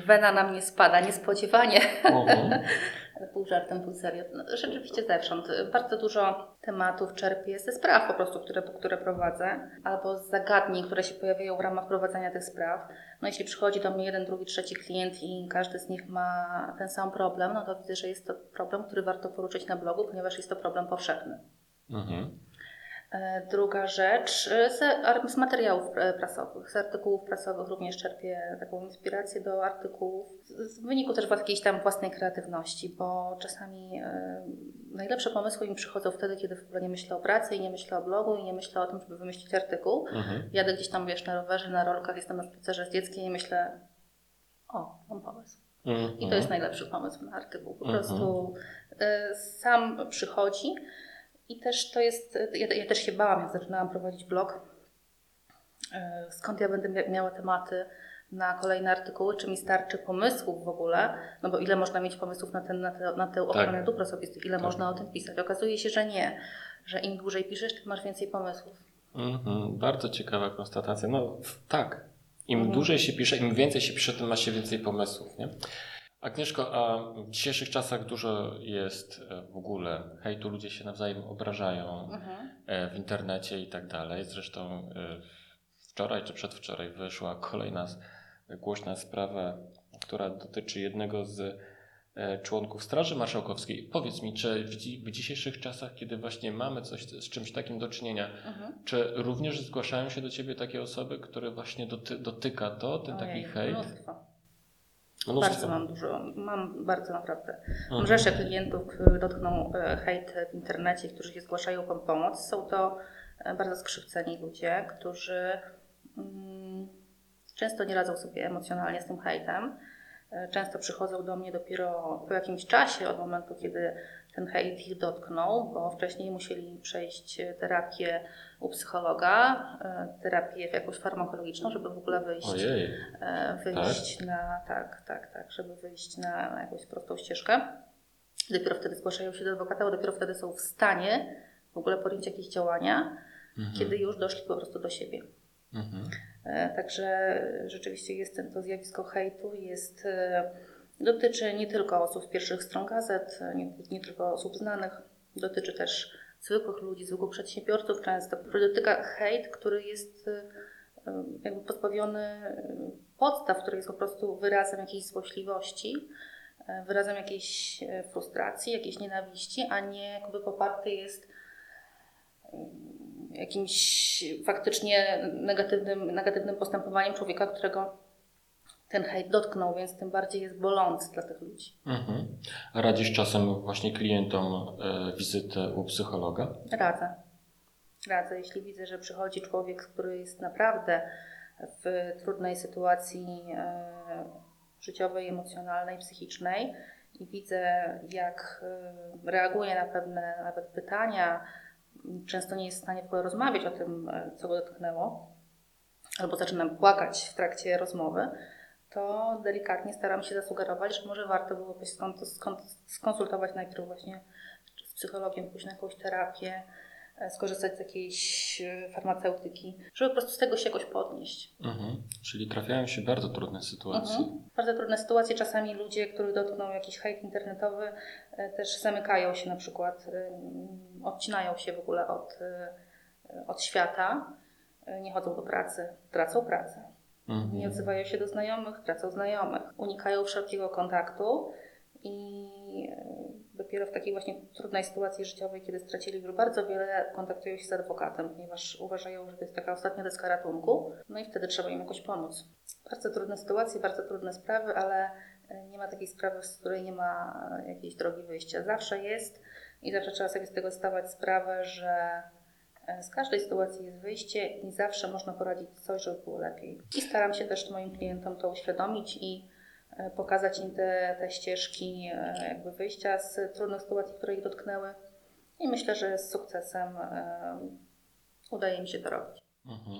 Speaker 4: Wena na mnie spada niespodziewanie.
Speaker 1: Mhm.
Speaker 4: Pół żartem, pół serio. No, rzeczywiście zewsząd. Bardzo dużo tematów czerpię ze spraw po prostu, które, które prowadzę, albo z zagadnień, które się pojawiają w ramach prowadzenia tych spraw. No jeśli przychodzi do mnie jeden, drugi, trzeci klient i każdy z nich ma ten sam problem, no to widzę, że jest to problem, który warto poruszyć na blogu, ponieważ jest to problem powszechny.
Speaker 1: Mhm.
Speaker 4: E, Druga rzecz, e, z, materiałów e, prasowych, z artykułów prasowych również czerpię taką inspirację do artykułów, z wyniku też jakiejś tam własnej kreatywności, bo czasami najlepsze pomysły mi przychodzą wtedy, kiedy w ogóle nie myślę o pracy i nie myślę o blogu i nie myślę o tym, żeby wymyślić artykuł.
Speaker 1: Mhm.
Speaker 4: Jadę gdzieś tam, wiesz, na rowerze, na rolkach, jestem na spacerze z dzieckiem i myślę, o, mam pomysł.
Speaker 1: Mhm.
Speaker 4: I to jest najlepszy pomysł na artykuł. Po
Speaker 1: Mhm.
Speaker 4: prostu sam przychodzi i też to jest, ja, ja też się bałam, jak zaczynałam prowadzić blog, y, skąd ja będę mia- miała tematy na kolejne artykuły, czy mi starczy pomysłów w ogóle, no bo ile można mieć pomysłów na, ten, na, te, na tę ochronę dóbr osobistych, ile
Speaker 1: Tak.
Speaker 4: można o tym pisać. Okazuje się, że nie, że im dłużej piszesz, tym masz więcej pomysłów.
Speaker 1: Mhm. Bardzo ciekawa konstatacja. No tak. Im
Speaker 4: Mhm.
Speaker 1: dłużej się pisze, im więcej się pisze, tym ma się więcej pomysłów. Nie? Agnieszko, a w dzisiejszych czasach dużo jest e, w ogóle hejtu, ludzie się nawzajem obrażają
Speaker 4: Mhm.
Speaker 1: e, w internecie i tak dalej. Zresztą e, wczoraj czy przedwczoraj wyszła kolejna głośna sprawa, która dotyczy jednego z członków Straży Marszałkowskiej. Powiedz mi, czy w, dzi- w dzisiejszych czasach, kiedy właśnie mamy coś z czymś takim do czynienia,
Speaker 4: Mhm.
Speaker 1: czy również zgłaszają się do Ciebie takie osoby, które właśnie doty dotyka to, ten taki
Speaker 4: Ojej,
Speaker 1: hejt?
Speaker 4: Mnóstwo.
Speaker 1: Mnóstwo.
Speaker 4: Bardzo mam dużo, mam bardzo naprawdę.
Speaker 1: Mhm.
Speaker 4: Rzesze klientów, których dotknął e, hejt w internecie, którzy się zgłaszają po pomoc. Są to e, bardzo skrzywceni ludzie, którzy mm, często nie radzą sobie emocjonalnie z tym hejtem. E, Często przychodzą do mnie dopiero po jakimś czasie od momentu, kiedy ten hejt ich dotknął, bo wcześniej musieli przejść terapię u psychologa, e, terapię jakąś farmakologiczną, żeby w ogóle wyjść
Speaker 1: Ojej.
Speaker 4: e, wyjść na, tak, tak, tak, żeby wyjść na, na jakąś prostą ścieżkę. Dopiero wtedy zgłaszają się do adwokata, bo dopiero wtedy są w stanie w ogóle podjąć jakieś działania,
Speaker 1: Mhm.
Speaker 4: kiedy już doszli po prostu do siebie.
Speaker 1: Mhm.
Speaker 4: E, Także rzeczywiście jest to zjawisko hejtu, jest, dotyczy nie tylko osób pierwszych stron gazet, nie, nie tylko osób znanych, dotyczy też zwykłych ludzi, zwykłych przedsiębiorców często. Dotyka hejt, który jest e, e, jakby pozbawiony e, podstaw, który jest po prostu wyrazem jakiejś złośliwości, wyrazem jakiejś frustracji, jakiejś nienawiści, a nie jakby poparty jest jakimś faktycznie negatywnym, negatywnym postępowaniem człowieka, którego ten hejt dotknął, więc tym bardziej jest bolący dla tych ludzi.
Speaker 1: Mhm. A radzisz czasem właśnie klientom e, wizytę u psychologa?
Speaker 4: Radzę. Radzę, jeśli widzę, że przychodzi człowiek, który jest naprawdę w trudnej sytuacji e, życiowej, emocjonalnej, psychicznej i widzę, jak e, reaguje na pewne nawet pytania, często nie jest w stanie w ogóle rozmawiać o tym, e, co go dotknęło, albo zaczynam płakać w trakcie rozmowy, to delikatnie staram się zasugerować, że może warto byłoby skon- skon- skonsultować najpierw właśnie z psychologiem, pójść na jakąś terapię, e, skorzystać z jakiejś e, farmaceutyki, żeby po prostu z tego się jakoś podnieść.
Speaker 1: Mhm. Czyli trafiają się bardzo trudne sytuacje.
Speaker 4: Mhm. Bardzo trudne sytuacje. Czasami ludzie, których dotknął jakiś hejt internetowy, e, też zamykają się na przykład, odcinają się w ogóle od, od świata, nie chodzą do pracy, tracą pracę. Nie
Speaker 1: Mhm.
Speaker 4: odzywają się do znajomych, tracą znajomych, unikają wszelkiego kontaktu i e, dopiero w takiej właśnie trudnej sytuacji życiowej, kiedy stracili już bardzo wiele, kontaktują się z adwokatem, ponieważ uważają, że to jest taka ostatnia deska ratunku, no i wtedy trzeba im jakoś pomóc. Bardzo trudne sytuacje, bardzo trudne sprawy, ale e, nie ma takiej sprawy, z której nie ma e, jakiejś drogi wyjścia. Zawsze jest i zawsze trzeba sobie z tego zdawać sprawę, że Z każdej sytuacji jest wyjście i zawsze można poradzić coś, żeby było lepiej. I staram się też moim klientom to uświadomić i e, pokazać im te, te ścieżki e, jakby wyjścia z trudnych sytuacji, które ich dotknęły. I myślę, że z sukcesem e, udaje mi się to robić.
Speaker 1: Mhm.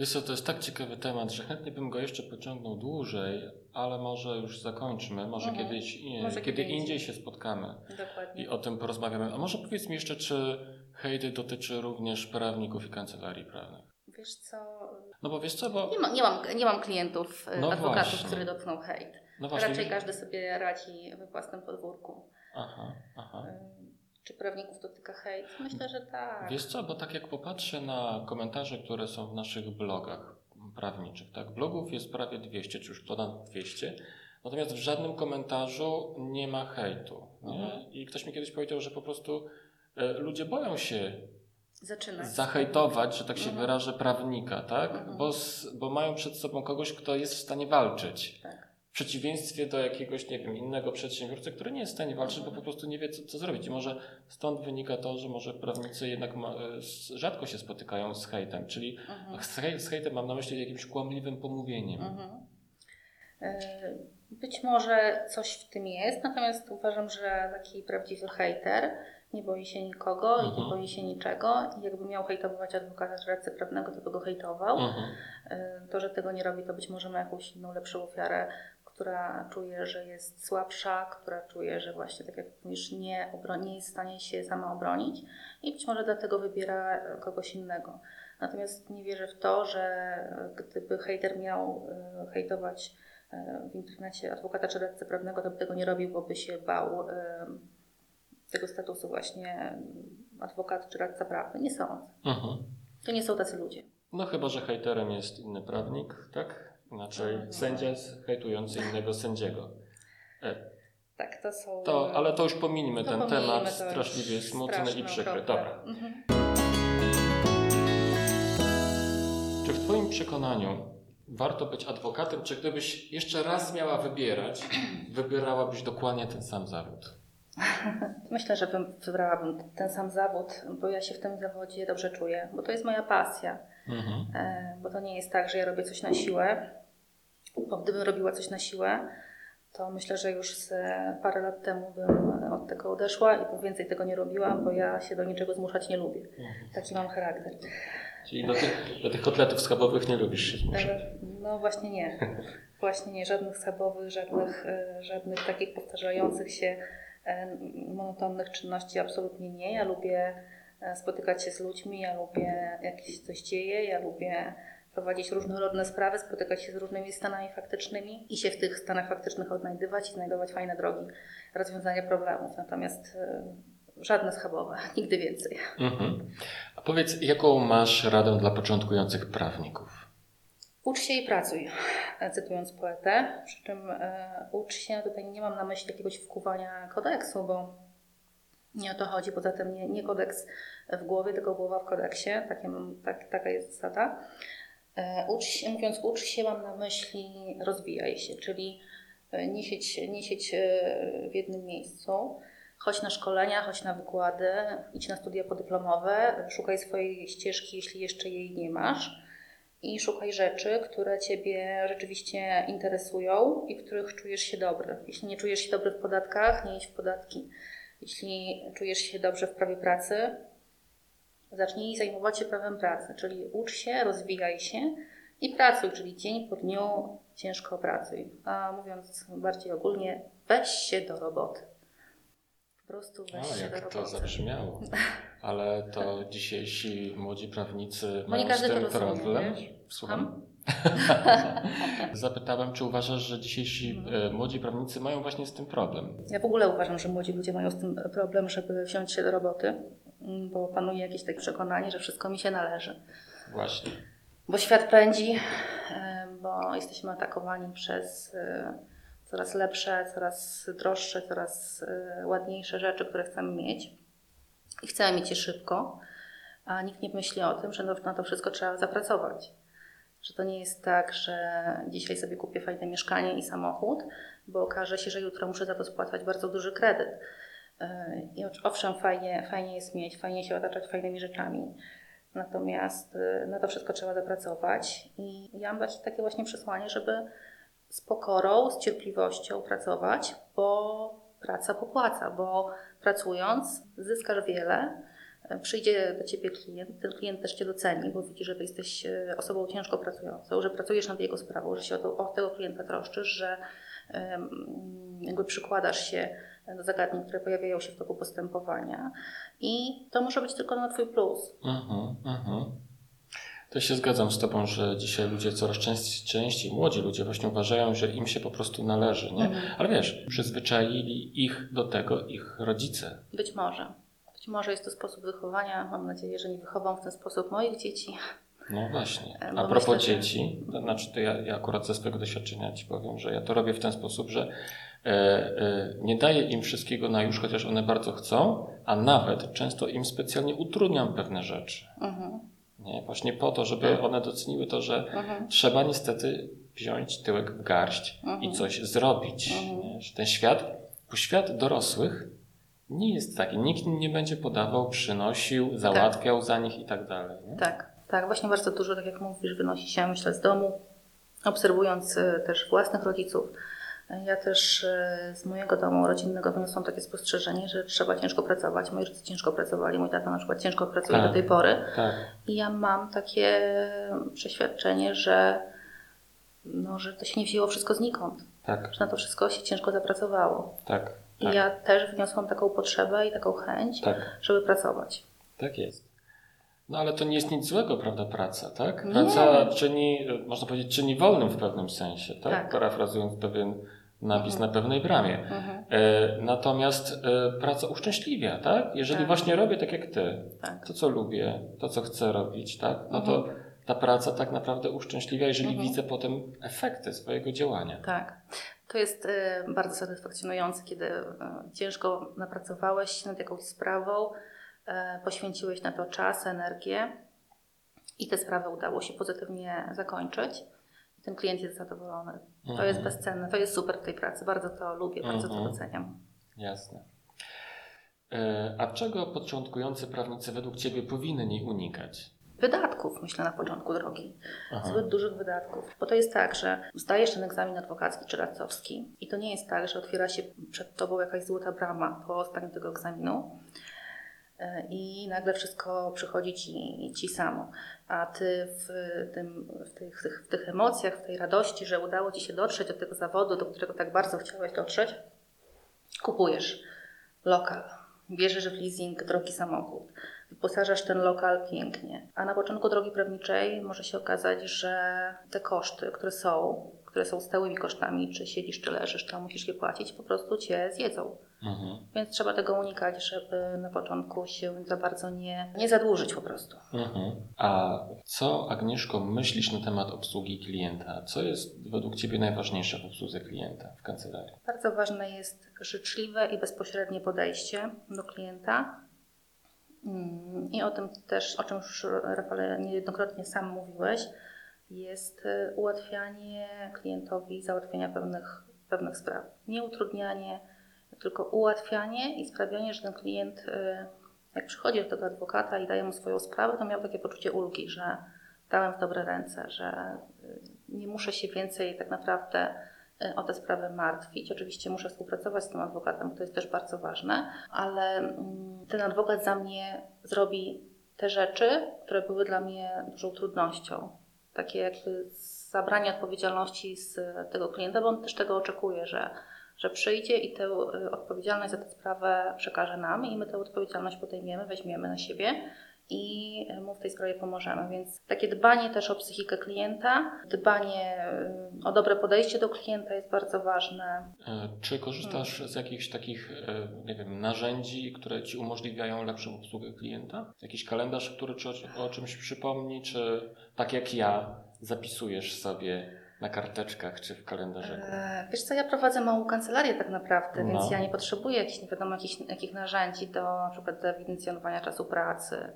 Speaker 1: Wiesz co, to jest tak ciekawy temat, że chętnie bym go jeszcze pociągnął dłużej, ale może już zakończmy, może
Speaker 4: Mhm.
Speaker 1: kiedyś,
Speaker 4: Może
Speaker 1: kiedy
Speaker 4: kiedy
Speaker 1: indziej
Speaker 4: indziej.
Speaker 1: się spotkamy
Speaker 4: Dokładnie.
Speaker 1: i o tym porozmawiamy. A może powiedz mi jeszcze, czy hejt dotyczy również prawników i kancelarii prawnych?
Speaker 4: Wiesz co,
Speaker 1: No bo wiesz co, bo...
Speaker 4: nie, ma, nie, mam, nie mam klientów, e,
Speaker 1: No
Speaker 4: adwokatów,
Speaker 1: właśnie.
Speaker 4: który dotknął hejt.
Speaker 1: No właśnie,
Speaker 4: Raczej każdy sobie radzi we własnym podwórku.
Speaker 1: Aha, aha.
Speaker 4: Ym, Czy prawników dotyka hejt? Myślę, że tak.
Speaker 1: Wiesz co, bo tak jak popatrzę na komentarze, które są w naszych blogach prawniczych, tak, blogów jest prawie 200, czy już ponad 200, natomiast w żadnym komentarzu nie ma hejtu. Nie?
Speaker 4: Mhm.
Speaker 1: I ktoś mi kiedyś powiedział, że po prostu e, ludzie boją się
Speaker 4: Zaczynać.
Speaker 1: zahejtować, że tak się
Speaker 4: Mhm.
Speaker 1: wyrażę, prawnika, tak?
Speaker 4: Mhm.
Speaker 1: Bo, bo mają przed sobą kogoś, kto jest w stanie walczyć.
Speaker 4: Tak.
Speaker 1: W przeciwieństwie do jakiegoś, nie wiem, innego przedsiębiorcy, który nie jest w stanie walczyć, bo
Speaker 4: Mhm.
Speaker 1: po prostu nie wie, co, co zrobić. I może stąd wynika to, że może prawnicy jednak ma, e, rzadko się spotykają z hejtem, czyli
Speaker 4: Mhm.
Speaker 1: z, hej, z hejtem mam na myśli jakimś kłamliwym pomówieniem.
Speaker 4: Mhm. Y, Być może coś w tym jest, natomiast uważam, że taki prawdziwy hejter nie boi się nikogo i
Speaker 1: Mhm.
Speaker 4: nie boi się niczego. I jakby miał hejtować adwokata czy radcę prawnego, to by go hejtował.
Speaker 1: Mhm.
Speaker 4: Y, To, że tego nie robi, to być może ma jakąś inną, lepszą ofiarę, która czuje, że jest słabsza, która czuje, że właśnie, tak jak mówisz, nie, nie jest w stanie się sama obronić i być może dlatego wybiera e, kogoś innego. Natomiast nie wierzę w to, że e, gdyby hejter miał e, hejtować e, w internecie adwokata czy radcę prawnego, to by tego nie robił, bo by się bał e, tego statusu właśnie adwokat czy radca prawny. Nie sądzę.
Speaker 1: Mhm.
Speaker 4: To nie są tacy ludzie.
Speaker 1: No chyba, że hejterem jest inny prawnik, tak? Inaczej
Speaker 4: Mhm.
Speaker 1: sędzia z- hejtujący innego sędziego. E,
Speaker 4: Tak, to są.
Speaker 1: To, ale to już pominijmy
Speaker 4: To
Speaker 1: ten temat, straszliwie smutny i przykry.
Speaker 4: okropny.
Speaker 1: Dobra.
Speaker 4: Mhm.
Speaker 1: Czy w Twoim przekonaniu warto być adwokatem, czy gdybyś jeszcze raz miała wybierać, wybierałabyś dokładnie ten sam zawód?
Speaker 4: Myślę, że bym wybrałabym ten sam zawód, bo ja się w tym zawodzie dobrze czuję, bo to jest moja pasja.
Speaker 1: Mhm.
Speaker 4: E, Bo to nie jest tak, że ja robię coś na siłę, bo gdybym robiła coś na siłę, to myślę, że już z parę lat temu bym od tego odeszła i więcej tego nie robiła, bo ja się do niczego zmuszać nie lubię. Taki mam charakter.
Speaker 1: Czyli do tych, do tych kotletów schabowych nie lubisz się zmuszać.
Speaker 4: E, No właśnie nie. Właśnie nie. Żadnych schabowych, żadnych, e, żadnych takich powtarzających się monotonnych czynności absolutnie nie. Ja lubię e, spotykać się z ludźmi, ja lubię jak się coś dzieje, ja lubię prowadzić różnorodne sprawy, spotykać się z różnymi stanami faktycznymi i się w tych stanach faktycznych odnajdywać i znajdować fajne drogi rozwiązania problemów. Natomiast e, żadne schabowe, nigdy więcej.
Speaker 1: Mhm. A powiedz, jaką masz radę dla początkujących prawników?
Speaker 4: Ucz się i pracuj, cytując poetę. Przy czym e, ucz się, tutaj nie mam na myśli jakiegoś wkuwania kodeksu, bo nie o to chodzi. Poza tym nie, nie kodeks w głowie, tylko głowa w kodeksie. Takie, tak, taka jest zasada. E, ucz się, mówiąc ucz się, mam na myśli rozwijaj się, czyli e, nie siedź, nie w jednym miejscu. Chodź na szkolenia, chodź na wykłady, idź na studia podyplomowe, szukaj swojej ścieżki, jeśli jeszcze jej nie masz i szukaj rzeczy, które Ciebie rzeczywiście interesują i których czujesz się dobry. Jeśli nie czujesz się dobry w podatkach, nie idź w podatki. Jeśli czujesz się dobrze w prawie pracy, zacznij zajmować się prawem pracy, czyli ucz się, rozwijaj się i pracuj, czyli dzień po dniu ciężko pracuj. A mówiąc bardziej ogólnie, weź się do roboty. Prostu weź
Speaker 1: jak to zabrzmiało. Ale to dzisiejsi młodzi prawnicy mają z
Speaker 4: każdy to
Speaker 1: tym problem. Słucham? Zapytałem, czy uważasz, że dzisiejsi
Speaker 4: Mhm.
Speaker 1: e, młodzi prawnicy mają właśnie z tym problem?
Speaker 4: Ja w ogóle uważam, że młodzi ludzie mają z tym problem, żeby wziąć się do roboty, mm, bo panuje jakieś takie przekonanie, że wszystko mi się należy.
Speaker 1: Właśnie.
Speaker 4: Bo świat pędzi, e, bo jesteśmy atakowani przez e, coraz lepsze, coraz droższe, coraz e, ładniejsze rzeczy, które chcemy mieć. I chcemy mieć je szybko, a nikt nie myśli o tym, że na to wszystko trzeba zapracować. Że to nie jest tak, że dzisiaj sobie kupię fajne mieszkanie i samochód, bo okaże się, że jutro muszę za to spłacać bardzo duży kredyt. E, I ow- owszem, fajnie, fajnie jest mieć, fajnie się otaczać fajnymi rzeczami, Natomiast y, na to wszystko trzeba dopracować i ja mam takie, takie właśnie przesłanie, żeby z pokorą, z cierpliwością pracować, bo praca popłaca, bo pracując zyskasz wiele, przyjdzie do Ciebie klient, ten klient też Cię doceni, bo widzi, że Ty jesteś e, osobą ciężko pracującą, że pracujesz nad jego sprawą, że się o, to, o tego klienta troszczysz, że jakby przykładasz się do zagadnień, które pojawiają się w toku postępowania i to może być tylko na Twój plus.
Speaker 1: Mhm, mhm. To się zgadzam z Tobą, że dzisiaj ludzie coraz częściej, częściej, młodzi ludzie właśnie uważają, że im się po prostu należy, nie?
Speaker 4: Mhm.
Speaker 1: Ale wiesz, przyzwyczaili ich do tego ich rodzice.
Speaker 4: Być może. Być może jest to sposób wychowania. Mam nadzieję, że nie wychowam w ten sposób moich dzieci.
Speaker 1: No właśnie. A propos
Speaker 4: myślę, że-
Speaker 1: dzieci, to znaczy to ja, ja akurat ze swojego doświadczenia Ci powiem, że ja to robię w ten sposób, że e, e, nie daję im wszystkiego na już, chociaż one bardzo chcą, a nawet często im specjalnie utrudniam pewne rzeczy.
Speaker 4: Mhm.
Speaker 1: Nie? Właśnie po to, żeby one doceniły to, że
Speaker 4: Mhm.
Speaker 1: trzeba niestety wziąć tyłek w garść i
Speaker 4: Mhm.
Speaker 1: coś zrobić.
Speaker 4: Mhm.
Speaker 1: Że ten świat, bo świat dorosłych nie jest taki. Nikt im nie będzie podawał, przynosił, załatwiał za nich i tak dalej. Nie?
Speaker 4: Tak, tak. Właśnie bardzo dużo, tak jak mówisz, wynosi się, myślę, z domu, obserwując e, też własnych rodziców. Ja też e, z mojego domu rodzinnego wyniosłam takie spostrzeżenie, że trzeba ciężko pracować. Moi rodzice ciężko pracowali, mój tata na przykład ciężko pracuje
Speaker 1: Tak.
Speaker 4: do tej pory.
Speaker 1: Tak.
Speaker 4: I ja mam takie przeświadczenie, że, no, że to się nie wzięło wszystko znikąd,
Speaker 1: Tak,
Speaker 4: że na to wszystko się ciężko zapracowało.
Speaker 1: tak,
Speaker 4: I
Speaker 1: tak,
Speaker 4: ja też wniosłam taką potrzebę i taką chęć,
Speaker 1: tak,
Speaker 4: żeby pracować.
Speaker 1: tak jest. No ale to nie jest nic złego, prawda, praca, tak?
Speaker 4: Nie.
Speaker 1: Praca czyni, można powiedzieć, czyni wolnym w pewnym sensie, tak?
Speaker 4: Tak.
Speaker 1: Parafrazując pewien napis
Speaker 4: Mhm.
Speaker 1: na pewnej bramie.
Speaker 4: Mhm.
Speaker 1: E, natomiast e, praca uszczęśliwia, tak? Jeżeli
Speaker 4: Tak.
Speaker 1: właśnie robię tak jak ty,
Speaker 4: Tak.
Speaker 1: to co lubię, to co chcę robić, tak? No to ta praca tak naprawdę uszczęśliwia, jeżeli
Speaker 4: Mhm.
Speaker 1: widzę potem efekty swojego działania.
Speaker 4: Tak. To jest e, bardzo satysfakcjonujące, kiedy e, ciężko napracowałeś się nad jakąś sprawą, e, poświęciłeś na to czas, energię i tę sprawę udało się pozytywnie zakończyć. Ten klient jest zadowolony. To
Speaker 1: Mhm.
Speaker 4: jest bezcenne, to jest super w tej pracy. Bardzo to lubię, bardzo to
Speaker 1: Mhm.
Speaker 4: doceniam.
Speaker 1: Jasne. E, A czego początkujący prawnicy według Ciebie powinni unikać?
Speaker 4: Wydatków, myślę, na początku drogi.
Speaker 1: Aha.
Speaker 4: Zbyt dużych wydatków. Bo to jest tak, że zdajesz ten egzamin adwokacki czy radcowski i to nie jest tak, że otwiera się przed tobą jakaś złota brama po zdaniu tego egzaminu i nagle wszystko przychodzi ci, ci samo. A ty w, tym, w, tych, tych, w tych emocjach, w tej radości, że udało ci się dotrzeć do tego zawodu, do którego tak bardzo chciałeś dotrzeć, kupujesz lokal, bierzesz w leasing drogi samochód, wyposażasz ten lokal pięknie. A na początku drogi prawniczej może się okazać, że te koszty, które są, które są stałymi kosztami, czy siedzisz, czy leżysz, to musisz je płacić, po prostu cię zjedzą.
Speaker 1: Mhm.
Speaker 4: Więc trzeba tego unikać, żeby na początku się za bardzo nie, nie zadłużyć po prostu.
Speaker 1: Mhm. A co, Agnieszko, myślisz na temat obsługi klienta? Co jest według Ciebie najważniejsze w obsłudze klienta w kancelarii?
Speaker 4: Bardzo ważne jest życzliwe i bezpośrednie podejście do klienta. Mm, I o tym też, o czym już Rafale niejednokrotnie sam mówiłeś, jest y, ułatwianie klientowi załatwienia pewnych, pewnych spraw. Nie utrudnianie, tylko ułatwianie i sprawianie, że ten klient, y, jak przychodzi do tego adwokata i daje mu swoją sprawę, to miał takie poczucie ulgi, że dałem w dobre ręce, że y, nie muszę się więcej tak naprawdę y, o tę sprawę martwić. Oczywiście muszę współpracować z tym adwokatem, to jest też bardzo ważne, ale mm, ten adwokat za mnie zrobi te rzeczy, które były dla mnie dużą trudnością. Takie jakby zabranie odpowiedzialności z tego klienta, bo on też tego oczekuje, że, że przyjdzie i tę y, odpowiedzialność za tę sprawę przekaże nam i my tę odpowiedzialność podejmiemy, weźmiemy na siebie i mu w tej sprawie pomożemy. Więc takie dbanie też o psychikę klienta, dbanie y, o dobre podejście do klienta jest bardzo ważne.
Speaker 1: E, Czy korzystasz z jakichś takich, e, nie wiem, narzędzi, które Ci umożliwiają lepszą obsługę klienta? Jakiś kalendarz, który ci o, o czymś przypomni, czy tak jak ja zapisujesz sobie na karteczkach czy w kalendarzyku?
Speaker 4: E, Wiesz co, ja prowadzę małą kancelarię tak naprawdę,
Speaker 1: No.
Speaker 4: więc ja nie potrzebuję jakichś nie wiadomo jakich, jakich narzędzi do na przykład do ewidencjonowania czasu pracy,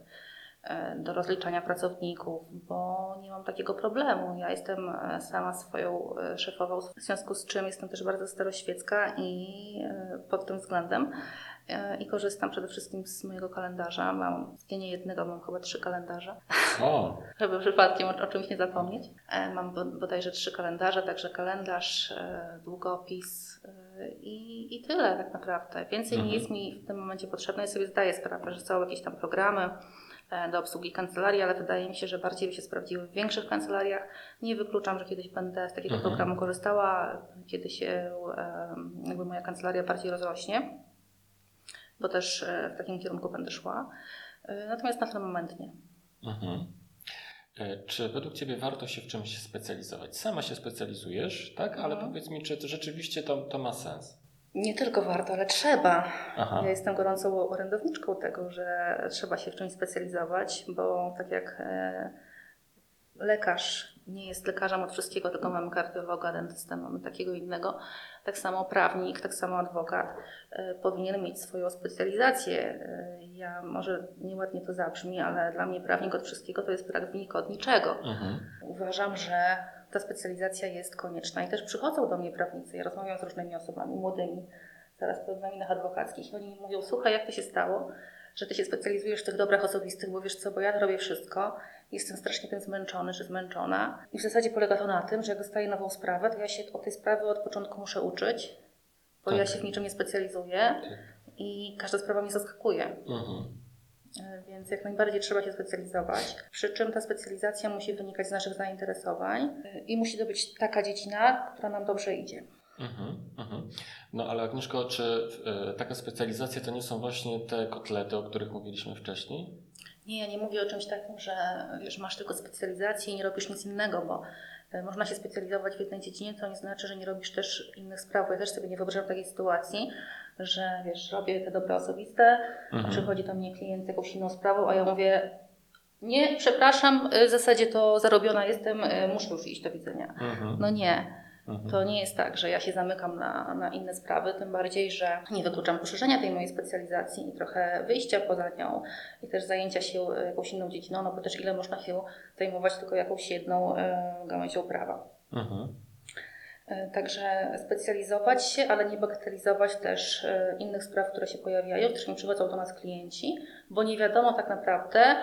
Speaker 4: e, do rozliczania pracowników, bo nie mam takiego problemu. Ja jestem e, sama swoją e, szefową, w związku z czym jestem też bardzo staroświecka i pod tym względem. E, i korzystam przede wszystkim z mojego kalendarza. Mam nie, nie jednego, mam chyba trzy kalendarze,
Speaker 1: O,
Speaker 4: żeby przypadkiem o, o czymś nie zapomnieć. E, Mam bo- bodajże trzy kalendarze, także kalendarz, e, długopis i, i tyle tak naprawdę. Więcej
Speaker 1: Mhm.
Speaker 4: nie jest mi w tym momencie potrzebne. Ja sobie zdaję sprawę, że są jakieś tam programy do obsługi kancelarii, ale wydaje mi się, że bardziej by się sprawdziły w większych kancelariach. Nie wykluczam, że kiedyś będę z takiego
Speaker 1: Mhm.
Speaker 4: programu korzystała, kiedy się jakby moja kancelaria bardziej rozrośnie, bo też e, w takim kierunku będę szła. E, Natomiast na ten moment nie.
Speaker 1: Mhm. E, Czy według Ciebie warto się w czymś specjalizować? Sama się specjalizujesz, tak? Ale
Speaker 4: Mhm.
Speaker 1: powiedz mi, czy to rzeczywiście to, to ma sens?
Speaker 4: Nie tylko warto, ale trzeba.
Speaker 1: Aha.
Speaker 4: Ja jestem gorącą orędowniczką tego, że trzeba się w czymś specjalizować, bo tak jak lekarz nie jest lekarzem od wszystkiego, tylko mamy kardiologa, dentystę, mamy takiego innego, tak samo prawnik, tak samo adwokat e, powinien mieć swoją specjalizację. E, ja może nieładnie to zabrzmi, ale dla mnie prawnik od wszystkiego to jest prawnik od niczego.
Speaker 1: Mhm.
Speaker 4: Uważam, że ta specjalizacja jest konieczna i też przychodzą do mnie prawnicy. Ja rozmawiam z różnymi osobami młodymi, zaraz po egzaminach adwokackich i oni mi mówią, słuchaj, jak to się stało, że ty się specjalizujesz w tych dobrach osobistych, bo wiesz co, bo ja robię wszystko, jestem strasznie tym zmęczony czy zmęczona i w zasadzie polega to na tym, że jak dostaję nową sprawę, to ja się o tej sprawie od początku muszę uczyć, bo
Speaker 1: Tak.
Speaker 4: ja się w niczym nie specjalizuję
Speaker 1: Tak.
Speaker 4: i każda sprawa mnie zaskakuje.
Speaker 1: Mhm.
Speaker 4: E, Więc jak najbardziej trzeba się specjalizować. Przy czym ta specjalizacja musi wynikać z naszych zainteresowań e, i musi to być taka dziedzina, która nam dobrze idzie.
Speaker 1: Mhm. Mhm. No ale Agnieszko, czy e, taka specjalizacja to nie są właśnie te kotlety, o których mówiliśmy wcześniej?
Speaker 4: Nie, ja nie mówię o czymś takim, że wiesz, masz tylko specjalizację i nie robisz nic innego, bo e, można się specjalizować w jednej dziedzinie, to nie znaczy, że nie robisz też innych spraw. Ja też sobie nie wyobrażam takiej sytuacji, że wiesz, robię te dobra osobiste,
Speaker 1: Mhm.
Speaker 4: przychodzi do mnie klient z jakąś inną sprawą, a ja mówię, nie, przepraszam, w zasadzie to zarobiona jestem, e, muszę już iść, do widzenia.
Speaker 1: Mhm.
Speaker 4: No nie,
Speaker 1: Mhm.
Speaker 4: to nie jest tak, że ja się zamykam na, na inne sprawy, tym bardziej, że nie wykluczam poszerzenia tej mojej specjalizacji i trochę wyjścia poza nią i też zajęcia się e, jakąś inną dziedziną, no bo też ile można się zajmować tylko jakąś jedną e, gałęzią prawa.
Speaker 1: Mhm.
Speaker 4: E, Także specjalizować się, ale nie bagatelizować też innych spraw, które się pojawiają, którymi przychodzą do nas klienci, bo nie wiadomo tak naprawdę,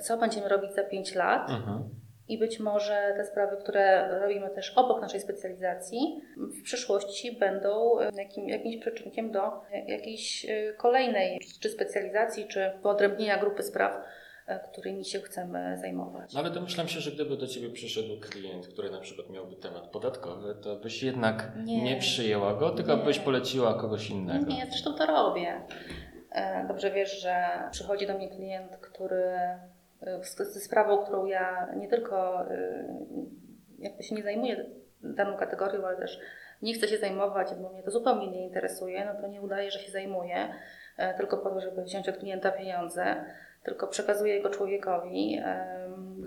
Speaker 4: co będziemy robić za 5 lat.
Speaker 1: Mhm.
Speaker 4: I być może te sprawy, które robimy też obok naszej specjalizacji, w przyszłości będą e, jakim, jakimś przyczynkiem do e, jakiejś e, kolejnej czy specjalizacji, czy wyodrębnienia grupy spraw, którymi się chcemy zajmować.
Speaker 1: No ale domyślam się, że gdyby do Ciebie przyszedł klient, który na przykład miałby temat podatkowy, to byś jednak nie,
Speaker 4: Nie.
Speaker 1: przyjęła go, tylko
Speaker 4: Nie.
Speaker 1: byś poleciła kogoś innego.
Speaker 4: Nie, zresztą to robię. Dobrze wiesz, że przychodzi do mnie klient, który ze sprawą, którą ja nie tylko e, jakby się nie zajmuję daną kategorią, ale też nie chcę się zajmować, bo mnie to zupełnie nie interesuje, no to nie udaje, że się zajmuję, e, tylko po to, żeby wziąć od klienta pieniądze, tylko przekazuję jego człowiekowi, em,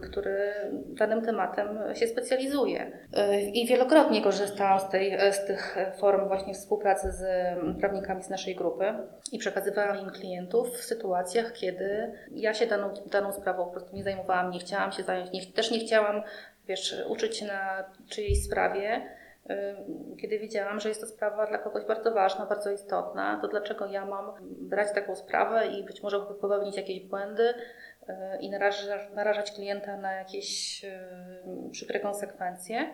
Speaker 4: który danym tematem się specjalizuje. E, I wielokrotnie korzystałam z, tej, z tych form właśnie współpracy z mm, prawnikami z naszej grupy i przekazywałam im klientów w sytuacjach, kiedy ja się daną, daną sprawą po prostu nie zajmowałam, nie chciałam się zająć, nie, też nie chciałam, wiesz, uczyć na czyjejś sprawie, Ym, kiedy wiedziałam, że jest to sprawa dla kogoś bardzo ważna, bardzo istotna, to dlaczego ja mam brać taką sprawę i być może popełnić jakieś błędy i narażać, narażać klienta na jakieś yy, przykre konsekwencje?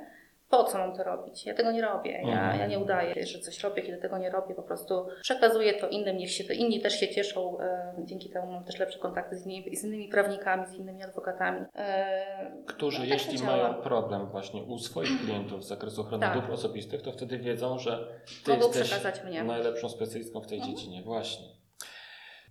Speaker 4: Po co mam to robić? Ja tego nie robię. Ja,
Speaker 1: Mhm.
Speaker 4: ja nie udaję, że coś robię, kiedy tego nie robię. Po prostu przekazuję to innym, niech się inni też się cieszą. Yy, dzięki temu mam też lepsze kontakty z innymi, z innymi prawnikami, z innymi adwokatami. Yy,
Speaker 1: Którzy
Speaker 4: no, tak
Speaker 1: jeśli
Speaker 4: to
Speaker 1: mają problem właśnie u swoich klientów z zakresu ochrony
Speaker 4: Tak.
Speaker 1: dóbr osobistych, to wtedy wiedzą, że Ty
Speaker 4: Mogą
Speaker 1: jesteś najlepszą specjalistką w tej
Speaker 4: Mhm.
Speaker 1: dziedzinie. Właśnie.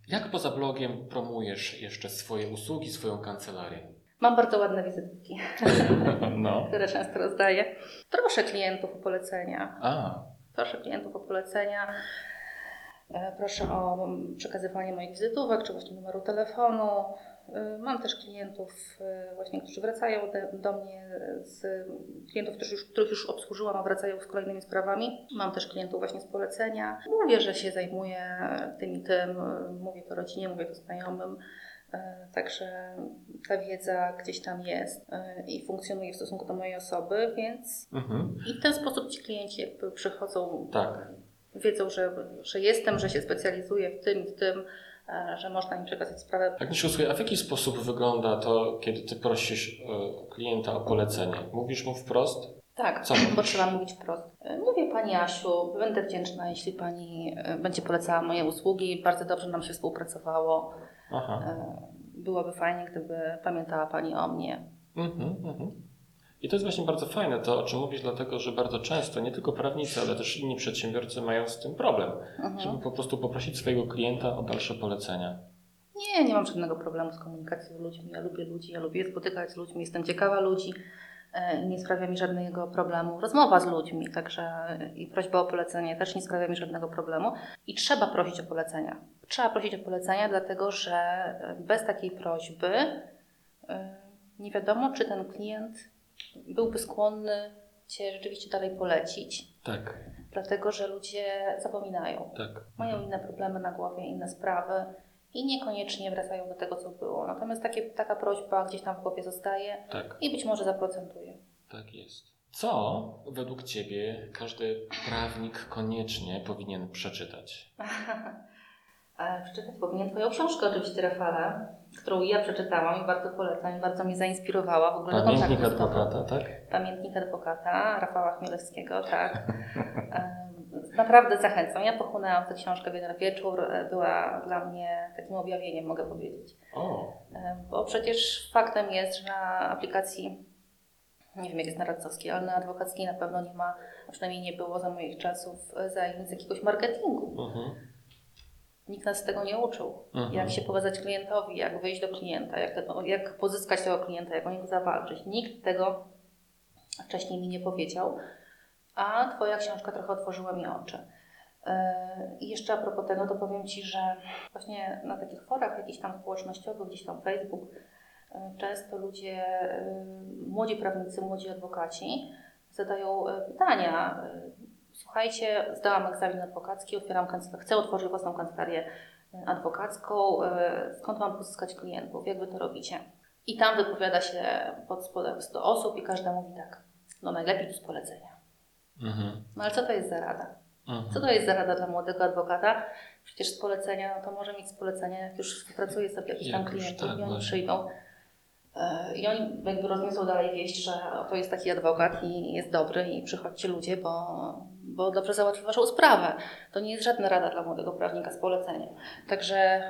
Speaker 1: Jak poza blogiem promujesz jeszcze swoje usługi, swoją kancelarię?
Speaker 4: Mam bardzo ładne wizytki.
Speaker 1: No.
Speaker 4: które często rozdaję. Proszę klientów o polecenia.
Speaker 1: A,
Speaker 4: Proszę klientów o polecenia. E, Proszę o przekazywanie moich wizytówek, czy właśnie numeru telefonu. E, Mam też klientów, e, właśnie, którzy wracają do, mnie, z klientów, których już, których już obsłużyłam, a wracają z kolejnymi sprawami. Mam też klientów właśnie z polecenia. Mówię, że się zajmuję tym i tym, mówię to rodzinie, mówię to znajomym. Także ta wiedza gdzieś tam jest i funkcjonuje w stosunku do mojej osoby, więc
Speaker 1: mhm.
Speaker 4: i w ten sposób ci klienci jakby przychodzą
Speaker 1: tak.
Speaker 4: wiedzą, że, że jestem, że się specjalizuję w tym i w tym, że można im przekazać sprawę.
Speaker 1: Tak, Agnieszko, słuchaj, a w jaki sposób wygląda to, kiedy ty prosisz e, klienta o polecenie? Mówisz mu wprost?
Speaker 4: Tak,
Speaker 1: Co
Speaker 4: bo trzeba mówić wprost. E, Mówię Pani Asiu, będę wdzięczna, jeśli Pani e, będzie polecała moje usługi. Bardzo dobrze nam się współpracowało.
Speaker 1: Aha.
Speaker 4: E, Byłoby fajnie, gdyby pamiętała Pani o mnie.
Speaker 1: Mhm, mhm. I to jest właśnie bardzo fajne, to o czym mówisz, dlatego że bardzo często nie tylko prawnicy, ale też inni przedsiębiorcy mają z tym problem,
Speaker 4: Mhm.
Speaker 1: żeby po prostu poprosić swojego klienta o dalsze polecenia.
Speaker 4: Nie, nie mam żadnego problemu z komunikacją z ludźmi. Ja lubię ludzi, ja lubię spotykać z ludźmi, jestem ciekawa ludzi. e, Nie sprawia mi żadnego problemu rozmowa z ludźmi, także i prośba o polecenie też nie sprawia mi żadnego problemu. I trzeba prosić o polecenia. Trzeba prosić o polecenia, dlatego że e, bez takiej prośby e, nie wiadomo, czy ten klient byłby skłonny Cię rzeczywiście dalej polecić,
Speaker 1: Tak,
Speaker 4: dlatego że ludzie zapominają
Speaker 1: tak.
Speaker 4: mają inne problemy na głowie, inne sprawy i niekoniecznie wracają do tego, co było. Natomiast takie, taka prośba gdzieś tam w głowie zostaje
Speaker 1: Tak,
Speaker 4: i być może zaprocentuje.
Speaker 1: tak jest. Co według Ciebie każdy prawnik koniecznie powinien przeczytać?
Speaker 4: Przeczytać powinien Twoją książkę oczywiście, Rafale, którą ja przeczytałam i bardzo polecam i bardzo mnie zainspirowała w ogóle
Speaker 1: Pamiętnik adwokata, tak?
Speaker 4: Pamiętnik adwokata Rafała Chmielewskiego, tak. E, Naprawdę zachęcam. Ja pochłonęłam tę książkę w jeden wieczór. E, Była dla mnie takim objawieniem, mogę powiedzieć.
Speaker 1: O,
Speaker 4: E, Bo przecież faktem jest, że na aplikacji, nie wiem jak jest na radcowskiej, ale na adwokackiej na pewno nie ma, a przynajmniej nie było za moich czasów, zajęć z jakiegoś marketingu.
Speaker 1: mhm.
Speaker 4: Nikt nas tego nie uczył.
Speaker 1: Mhm.
Speaker 4: Jak się pokazać klientowi, jak wyjść do klienta, jak, tego, jak pozyskać tego klienta, jak o niego zawalczyć. Nikt tego wcześniej mi nie powiedział, a Twoja książka trochę otworzyła mi oczy. Yy, I jeszcze a propos tego, to powiem Ci, że właśnie na takich forach jakichś tam społecznościowych, gdzieś tam Facebook, yy, często ludzie, yy, młodzi prawnicy, młodzi adwokaci zadają pytania. Słuchajcie, zdałam egzamin adwokacki, otwieram kancelarię, chcę otworzyć własną kancelarię yy, adwokacką. yy, Skąd mam pozyskać klientów? Jak Wy to robicie? I tam wypowiada się pod spodem 100 osób i każda mówi tak, no najlepiej tu z polecenia.
Speaker 1: Mhm.
Speaker 4: No ale co to jest za rada?
Speaker 1: Mhm.
Speaker 4: Co to jest za rada dla młodego adwokata? Przecież z polecenia, no to może mieć z polecenia, jak już pracuje sobie jakiś tam klientów
Speaker 1: tak,
Speaker 4: i oni przyjdą e, i oni jakby rozniosą dalej wieść, że to jest taki adwokat i jest dobry i przychodźcie ludzie, bo, bo dobrze załatwi Waszą sprawę. To nie jest żadna rada dla młodego prawnika z polecenia. Także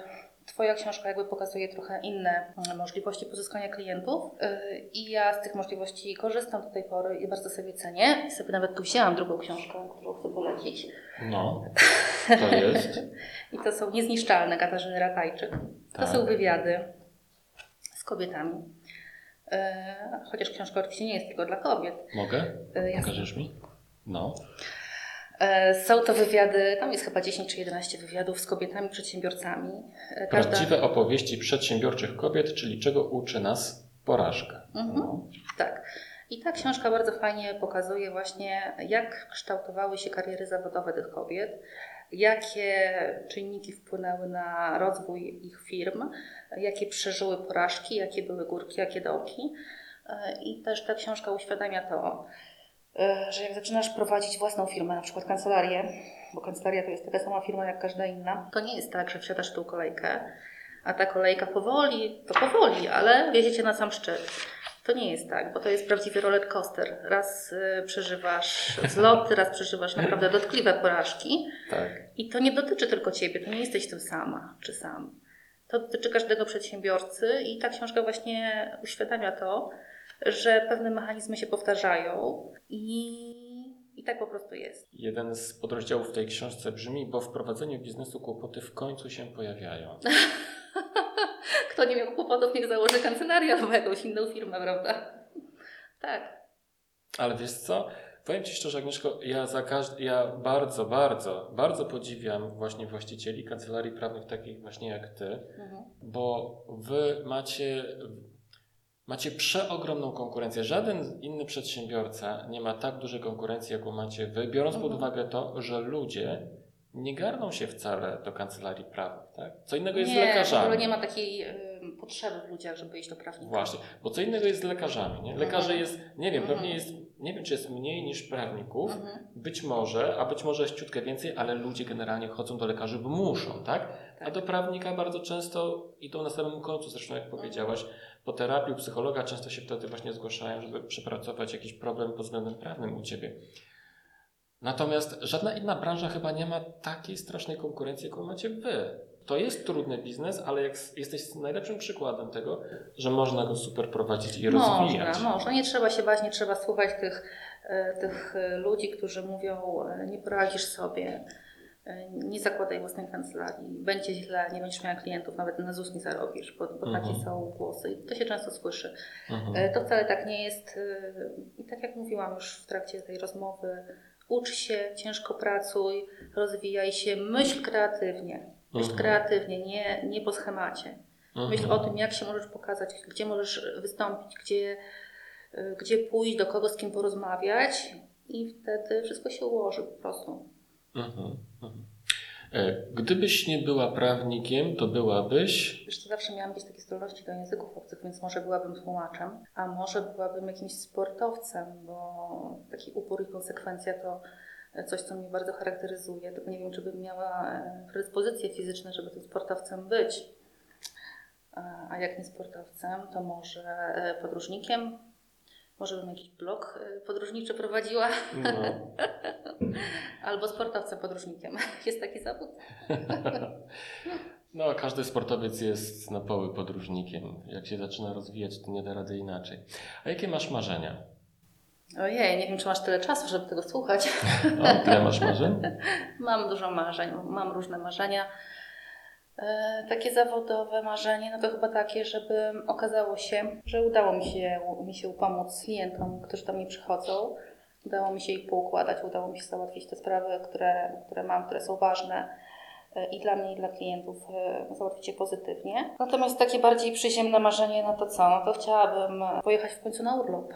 Speaker 4: Twoja książka jakby pokazuje trochę inne mm, możliwości pozyskania klientów yy, i ja z tych możliwości korzystam do tej pory i bardzo sobie cenię. I sobie nawet tu wzięłam drugą książkę, którą chcę polecić.
Speaker 1: No, to jest.
Speaker 4: I to są Niezniszczalne Katarzyny Ratajczyk. To
Speaker 1: Tak.
Speaker 4: są wywiady z kobietami. E, chociaż książka oczywiście nie jest tylko dla kobiet.
Speaker 1: Mogę?
Speaker 4: E, jasne.
Speaker 1: Pokażesz mi? No.
Speaker 4: E, są to wywiady, tam jest chyba 10 czy 11 wywiadów z kobietami przedsiębiorcami. E,
Speaker 1: Prawdziwe opowieści przedsiębiorczych kobiet, czyli czego uczy nas porażka.
Speaker 4: Mhm.
Speaker 1: No.
Speaker 4: Tak. I ta książka bardzo fajnie pokazuje właśnie, jak kształtowały się kariery zawodowe tych kobiet, jakie czynniki wpłynęły na rozwój ich firm, jakie przeżyły porażki, jakie były górki, jakie dołki. E, I też ta książka uświadamia to, e, że jak zaczynasz prowadzić własną firmę, na przykład kancelarię, bo kancelaria to jest taka sama firma jak każda inna, to nie jest tak, że wsiadasz tą kolejkę, a ta kolejka powoli, to powoli, ale wieziecie na sam szczyt. To nie jest tak, bo to jest prawdziwy roller coaster. Raz y, przeżywasz zloty, raz przeżywasz naprawdę dotkliwe porażki.
Speaker 1: Tak.
Speaker 4: I to nie dotyczy tylko Ciebie, to nie jesteś tym sama czy sam. To dotyczy każdego przedsiębiorcy i ta książka właśnie uświadamia to, że pewne mechanizmy się powtarzają i, i tak po prostu jest.
Speaker 1: Jeden z podrozdziałów w tej książce brzmi, bo w prowadzeniu biznesu kłopoty w końcu się pojawiają.
Speaker 4: Kto nie miał kłopotów, niech założy kancelarię albo jakąś inną firmę, prawda? Tak.
Speaker 1: Ale wiesz co? Powiem Ci szczerze, Agnieszko, ja, za każd- ja bardzo, bardzo, bardzo podziwiam właśnie właścicieli kancelarii prawnych takich właśnie jak Ty,
Speaker 4: Mhm.
Speaker 1: bo Wy macie, macie przeogromną konkurencję. Żaden inny przedsiębiorca nie ma tak dużej konkurencji, jaką macie Wy, biorąc pod
Speaker 4: Mhm.
Speaker 1: uwagę to, że ludzie nie garną się wcale do kancelarii prawnych. Tak? Co innego jest z
Speaker 4: nie, w
Speaker 1: lekarzami.
Speaker 4: ogóle nie ma takiej y, potrzeby w ludziach, żeby iść do prawnika.
Speaker 1: Właśnie, bo co innego jest z lekarzami. Nie? Lekarzy
Speaker 4: Mhm.
Speaker 1: jest, nie wiem, pewnie
Speaker 4: Mhm.
Speaker 1: jest, nie wiem czy jest mniej niż prawników,
Speaker 4: Mhm.
Speaker 1: być może, a być może jest ciutkę więcej, ale ludzie generalnie chodzą do lekarzy, bo muszą, tak? A
Speaker 4: Tak.
Speaker 1: do prawnika bardzo często idą na samym końcu, zresztą jak powiedziałaś, po terapii u psychologa często się wtedy właśnie zgłaszają, żeby przepracować jakiś problem pod względem prawnym u Ciebie. Natomiast żadna inna branża chyba nie ma takiej strasznej konkurencji, jaką macie Wy. To jest trudny biznes, ale jak jesteś najlepszym przykładem tego, że można go super prowadzić i rozwijać.
Speaker 4: Można, można. Nie trzeba się bać, nie trzeba słuchać tych, e, tych e, ludzi, którzy mówią, e, nie poradzisz sobie, nie zakładaj własnej kancelarii, będzie źle, nie będziesz miała klientów, nawet na ZUS nie zarobisz, bo, bo
Speaker 1: Mhm.
Speaker 4: takie są głosy i to się często słyszy.
Speaker 1: Mhm.
Speaker 4: To wcale tak nie jest. I tak jak mówiłam już w trakcie tej rozmowy, ucz się, ciężko pracuj, rozwijaj się, myśl kreatywnie. Myśl
Speaker 1: Mhm.
Speaker 4: kreatywnie, nie, nie po schemacie. Myśl
Speaker 1: Mhm.
Speaker 4: o tym, jak się możesz pokazać, gdzie możesz wystąpić, gdzie, y, gdzie pójść, do kogo z kim porozmawiać i wtedy wszystko się ułoży po prostu.
Speaker 1: Mhm. E, Gdybyś nie była prawnikiem, to byłabyś.
Speaker 4: Wiesz, co, zawsze miałam jakieś takie zdolności do języków obcych, więc może byłabym tłumaczem, a może byłabym jakimś sportowcem, bo taki upór i konsekwencja to coś, co mnie bardzo charakteryzuje, tylko nie wiem, czy bym miała e, predyspozycje fizyczne, żeby tym sportowcem być. A- jak nie sportowcem, to może e, podróżnikiem, może bym jakiś blog e, podróżniczy prowadziła,
Speaker 1: No.
Speaker 4: albo sportowcem podróżnikiem. Jest taki zawód?
Speaker 1: no, każdy sportowiec jest na poły podróżnikiem. Jak się zaczyna rozwijać, to nie da rady inaczej. A jakie masz marzenia?
Speaker 4: Ojej, nie wiem, czy masz tyle czasu, żeby tego słuchać.
Speaker 1: O, tyle masz marzeń?
Speaker 4: Mam dużo marzeń, mam różne marzenia. E, takie zawodowe marzenie, no to chyba takie, żeby okazało się, że udało mi się, mi się pomóc klientom, którzy do mnie przychodzą. Udało mi się ich poukładać, udało mi się załatwić te sprawy, które, które mam, które są ważne e, i dla mnie, i dla klientów, e, załatwić je pozytywnie. Natomiast takie bardziej przyziemne marzenie, no to co? No to chciałabym pojechać w końcu na urlop.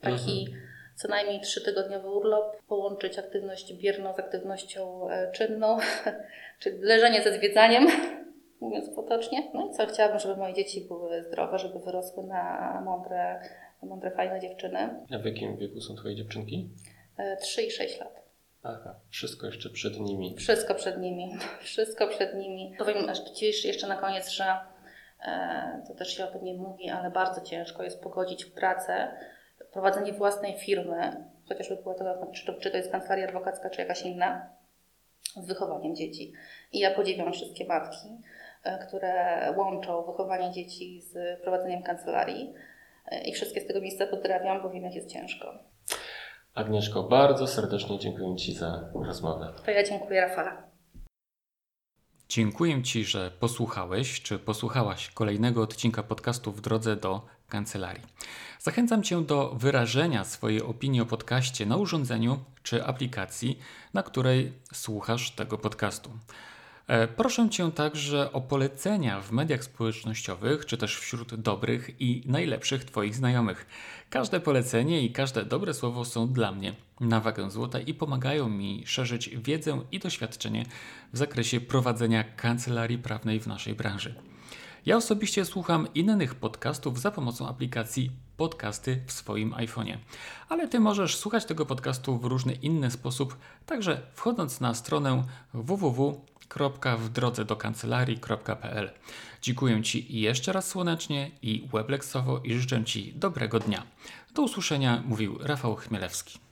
Speaker 4: Taki co najmniej trzytygodniowy urlop, połączyć aktywność bierną z aktywnością e, czynną, czyli leżenie ze zwiedzaniem, mówiąc potocznie. No i co, chciałabym, żeby moje dzieci były zdrowe, żeby wyrosły na mądre, mądre fajne dziewczyny.
Speaker 1: A w jakim wieku są Twoje dziewczynki?
Speaker 4: E, 3 i 6 lat.
Speaker 1: Aha, wszystko jeszcze przed nimi.
Speaker 4: Wszystko przed nimi. Wszystko przed nimi. Powiem dziś jeszcze na koniec, że e, to też się o tym nie mówi, ale bardzo ciężko jest pogodzić pracę, prowadzenie własnej firmy, chociażby była to, czy to, czy to jest kancelaria adwokacka, czy jakaś inna, z wychowaniem dzieci. I ja podziwiam wszystkie matki, e, które łączą wychowanie dzieci z prowadzeniem kancelarii. E, I wszystkie z tego miejsca pozdrawiam, bo wiem, jak jest ciężko.
Speaker 1: Agnieszko, bardzo serdecznie dziękuję Ci za rozmowę.
Speaker 4: To ja dziękuję Rafale.
Speaker 3: Dziękuję Ci, że posłuchałeś czy posłuchałaś kolejnego odcinka podcastu w drodze do kancelarii. Zachęcam Cię do wyrażenia swojej opinii o podcaście na urządzeniu czy aplikacji, na której słuchasz tego podcastu. E, Proszę Cię także o polecenia w mediach społecznościowych, czy też wśród dobrych i najlepszych Twoich znajomych. Każde polecenie i każde dobre słowo są dla mnie na wagę złota i pomagają mi szerzyć wiedzę i doświadczenie w zakresie prowadzenia kancelarii prawnej w naszej branży. Ja osobiście słucham innych podcastów za pomocą aplikacji Podcasty w swoim iPhone'ie. Ale Ty możesz słuchać tego podcastu w różny inny sposób, także wchodząc na stronę www.wdrodzedokancelarii.pl. Dziękuję Ci jeszcze raz słonecznie i webleksowo i życzę Ci dobrego dnia. Do usłyszenia mówił Rafał Chmielewski.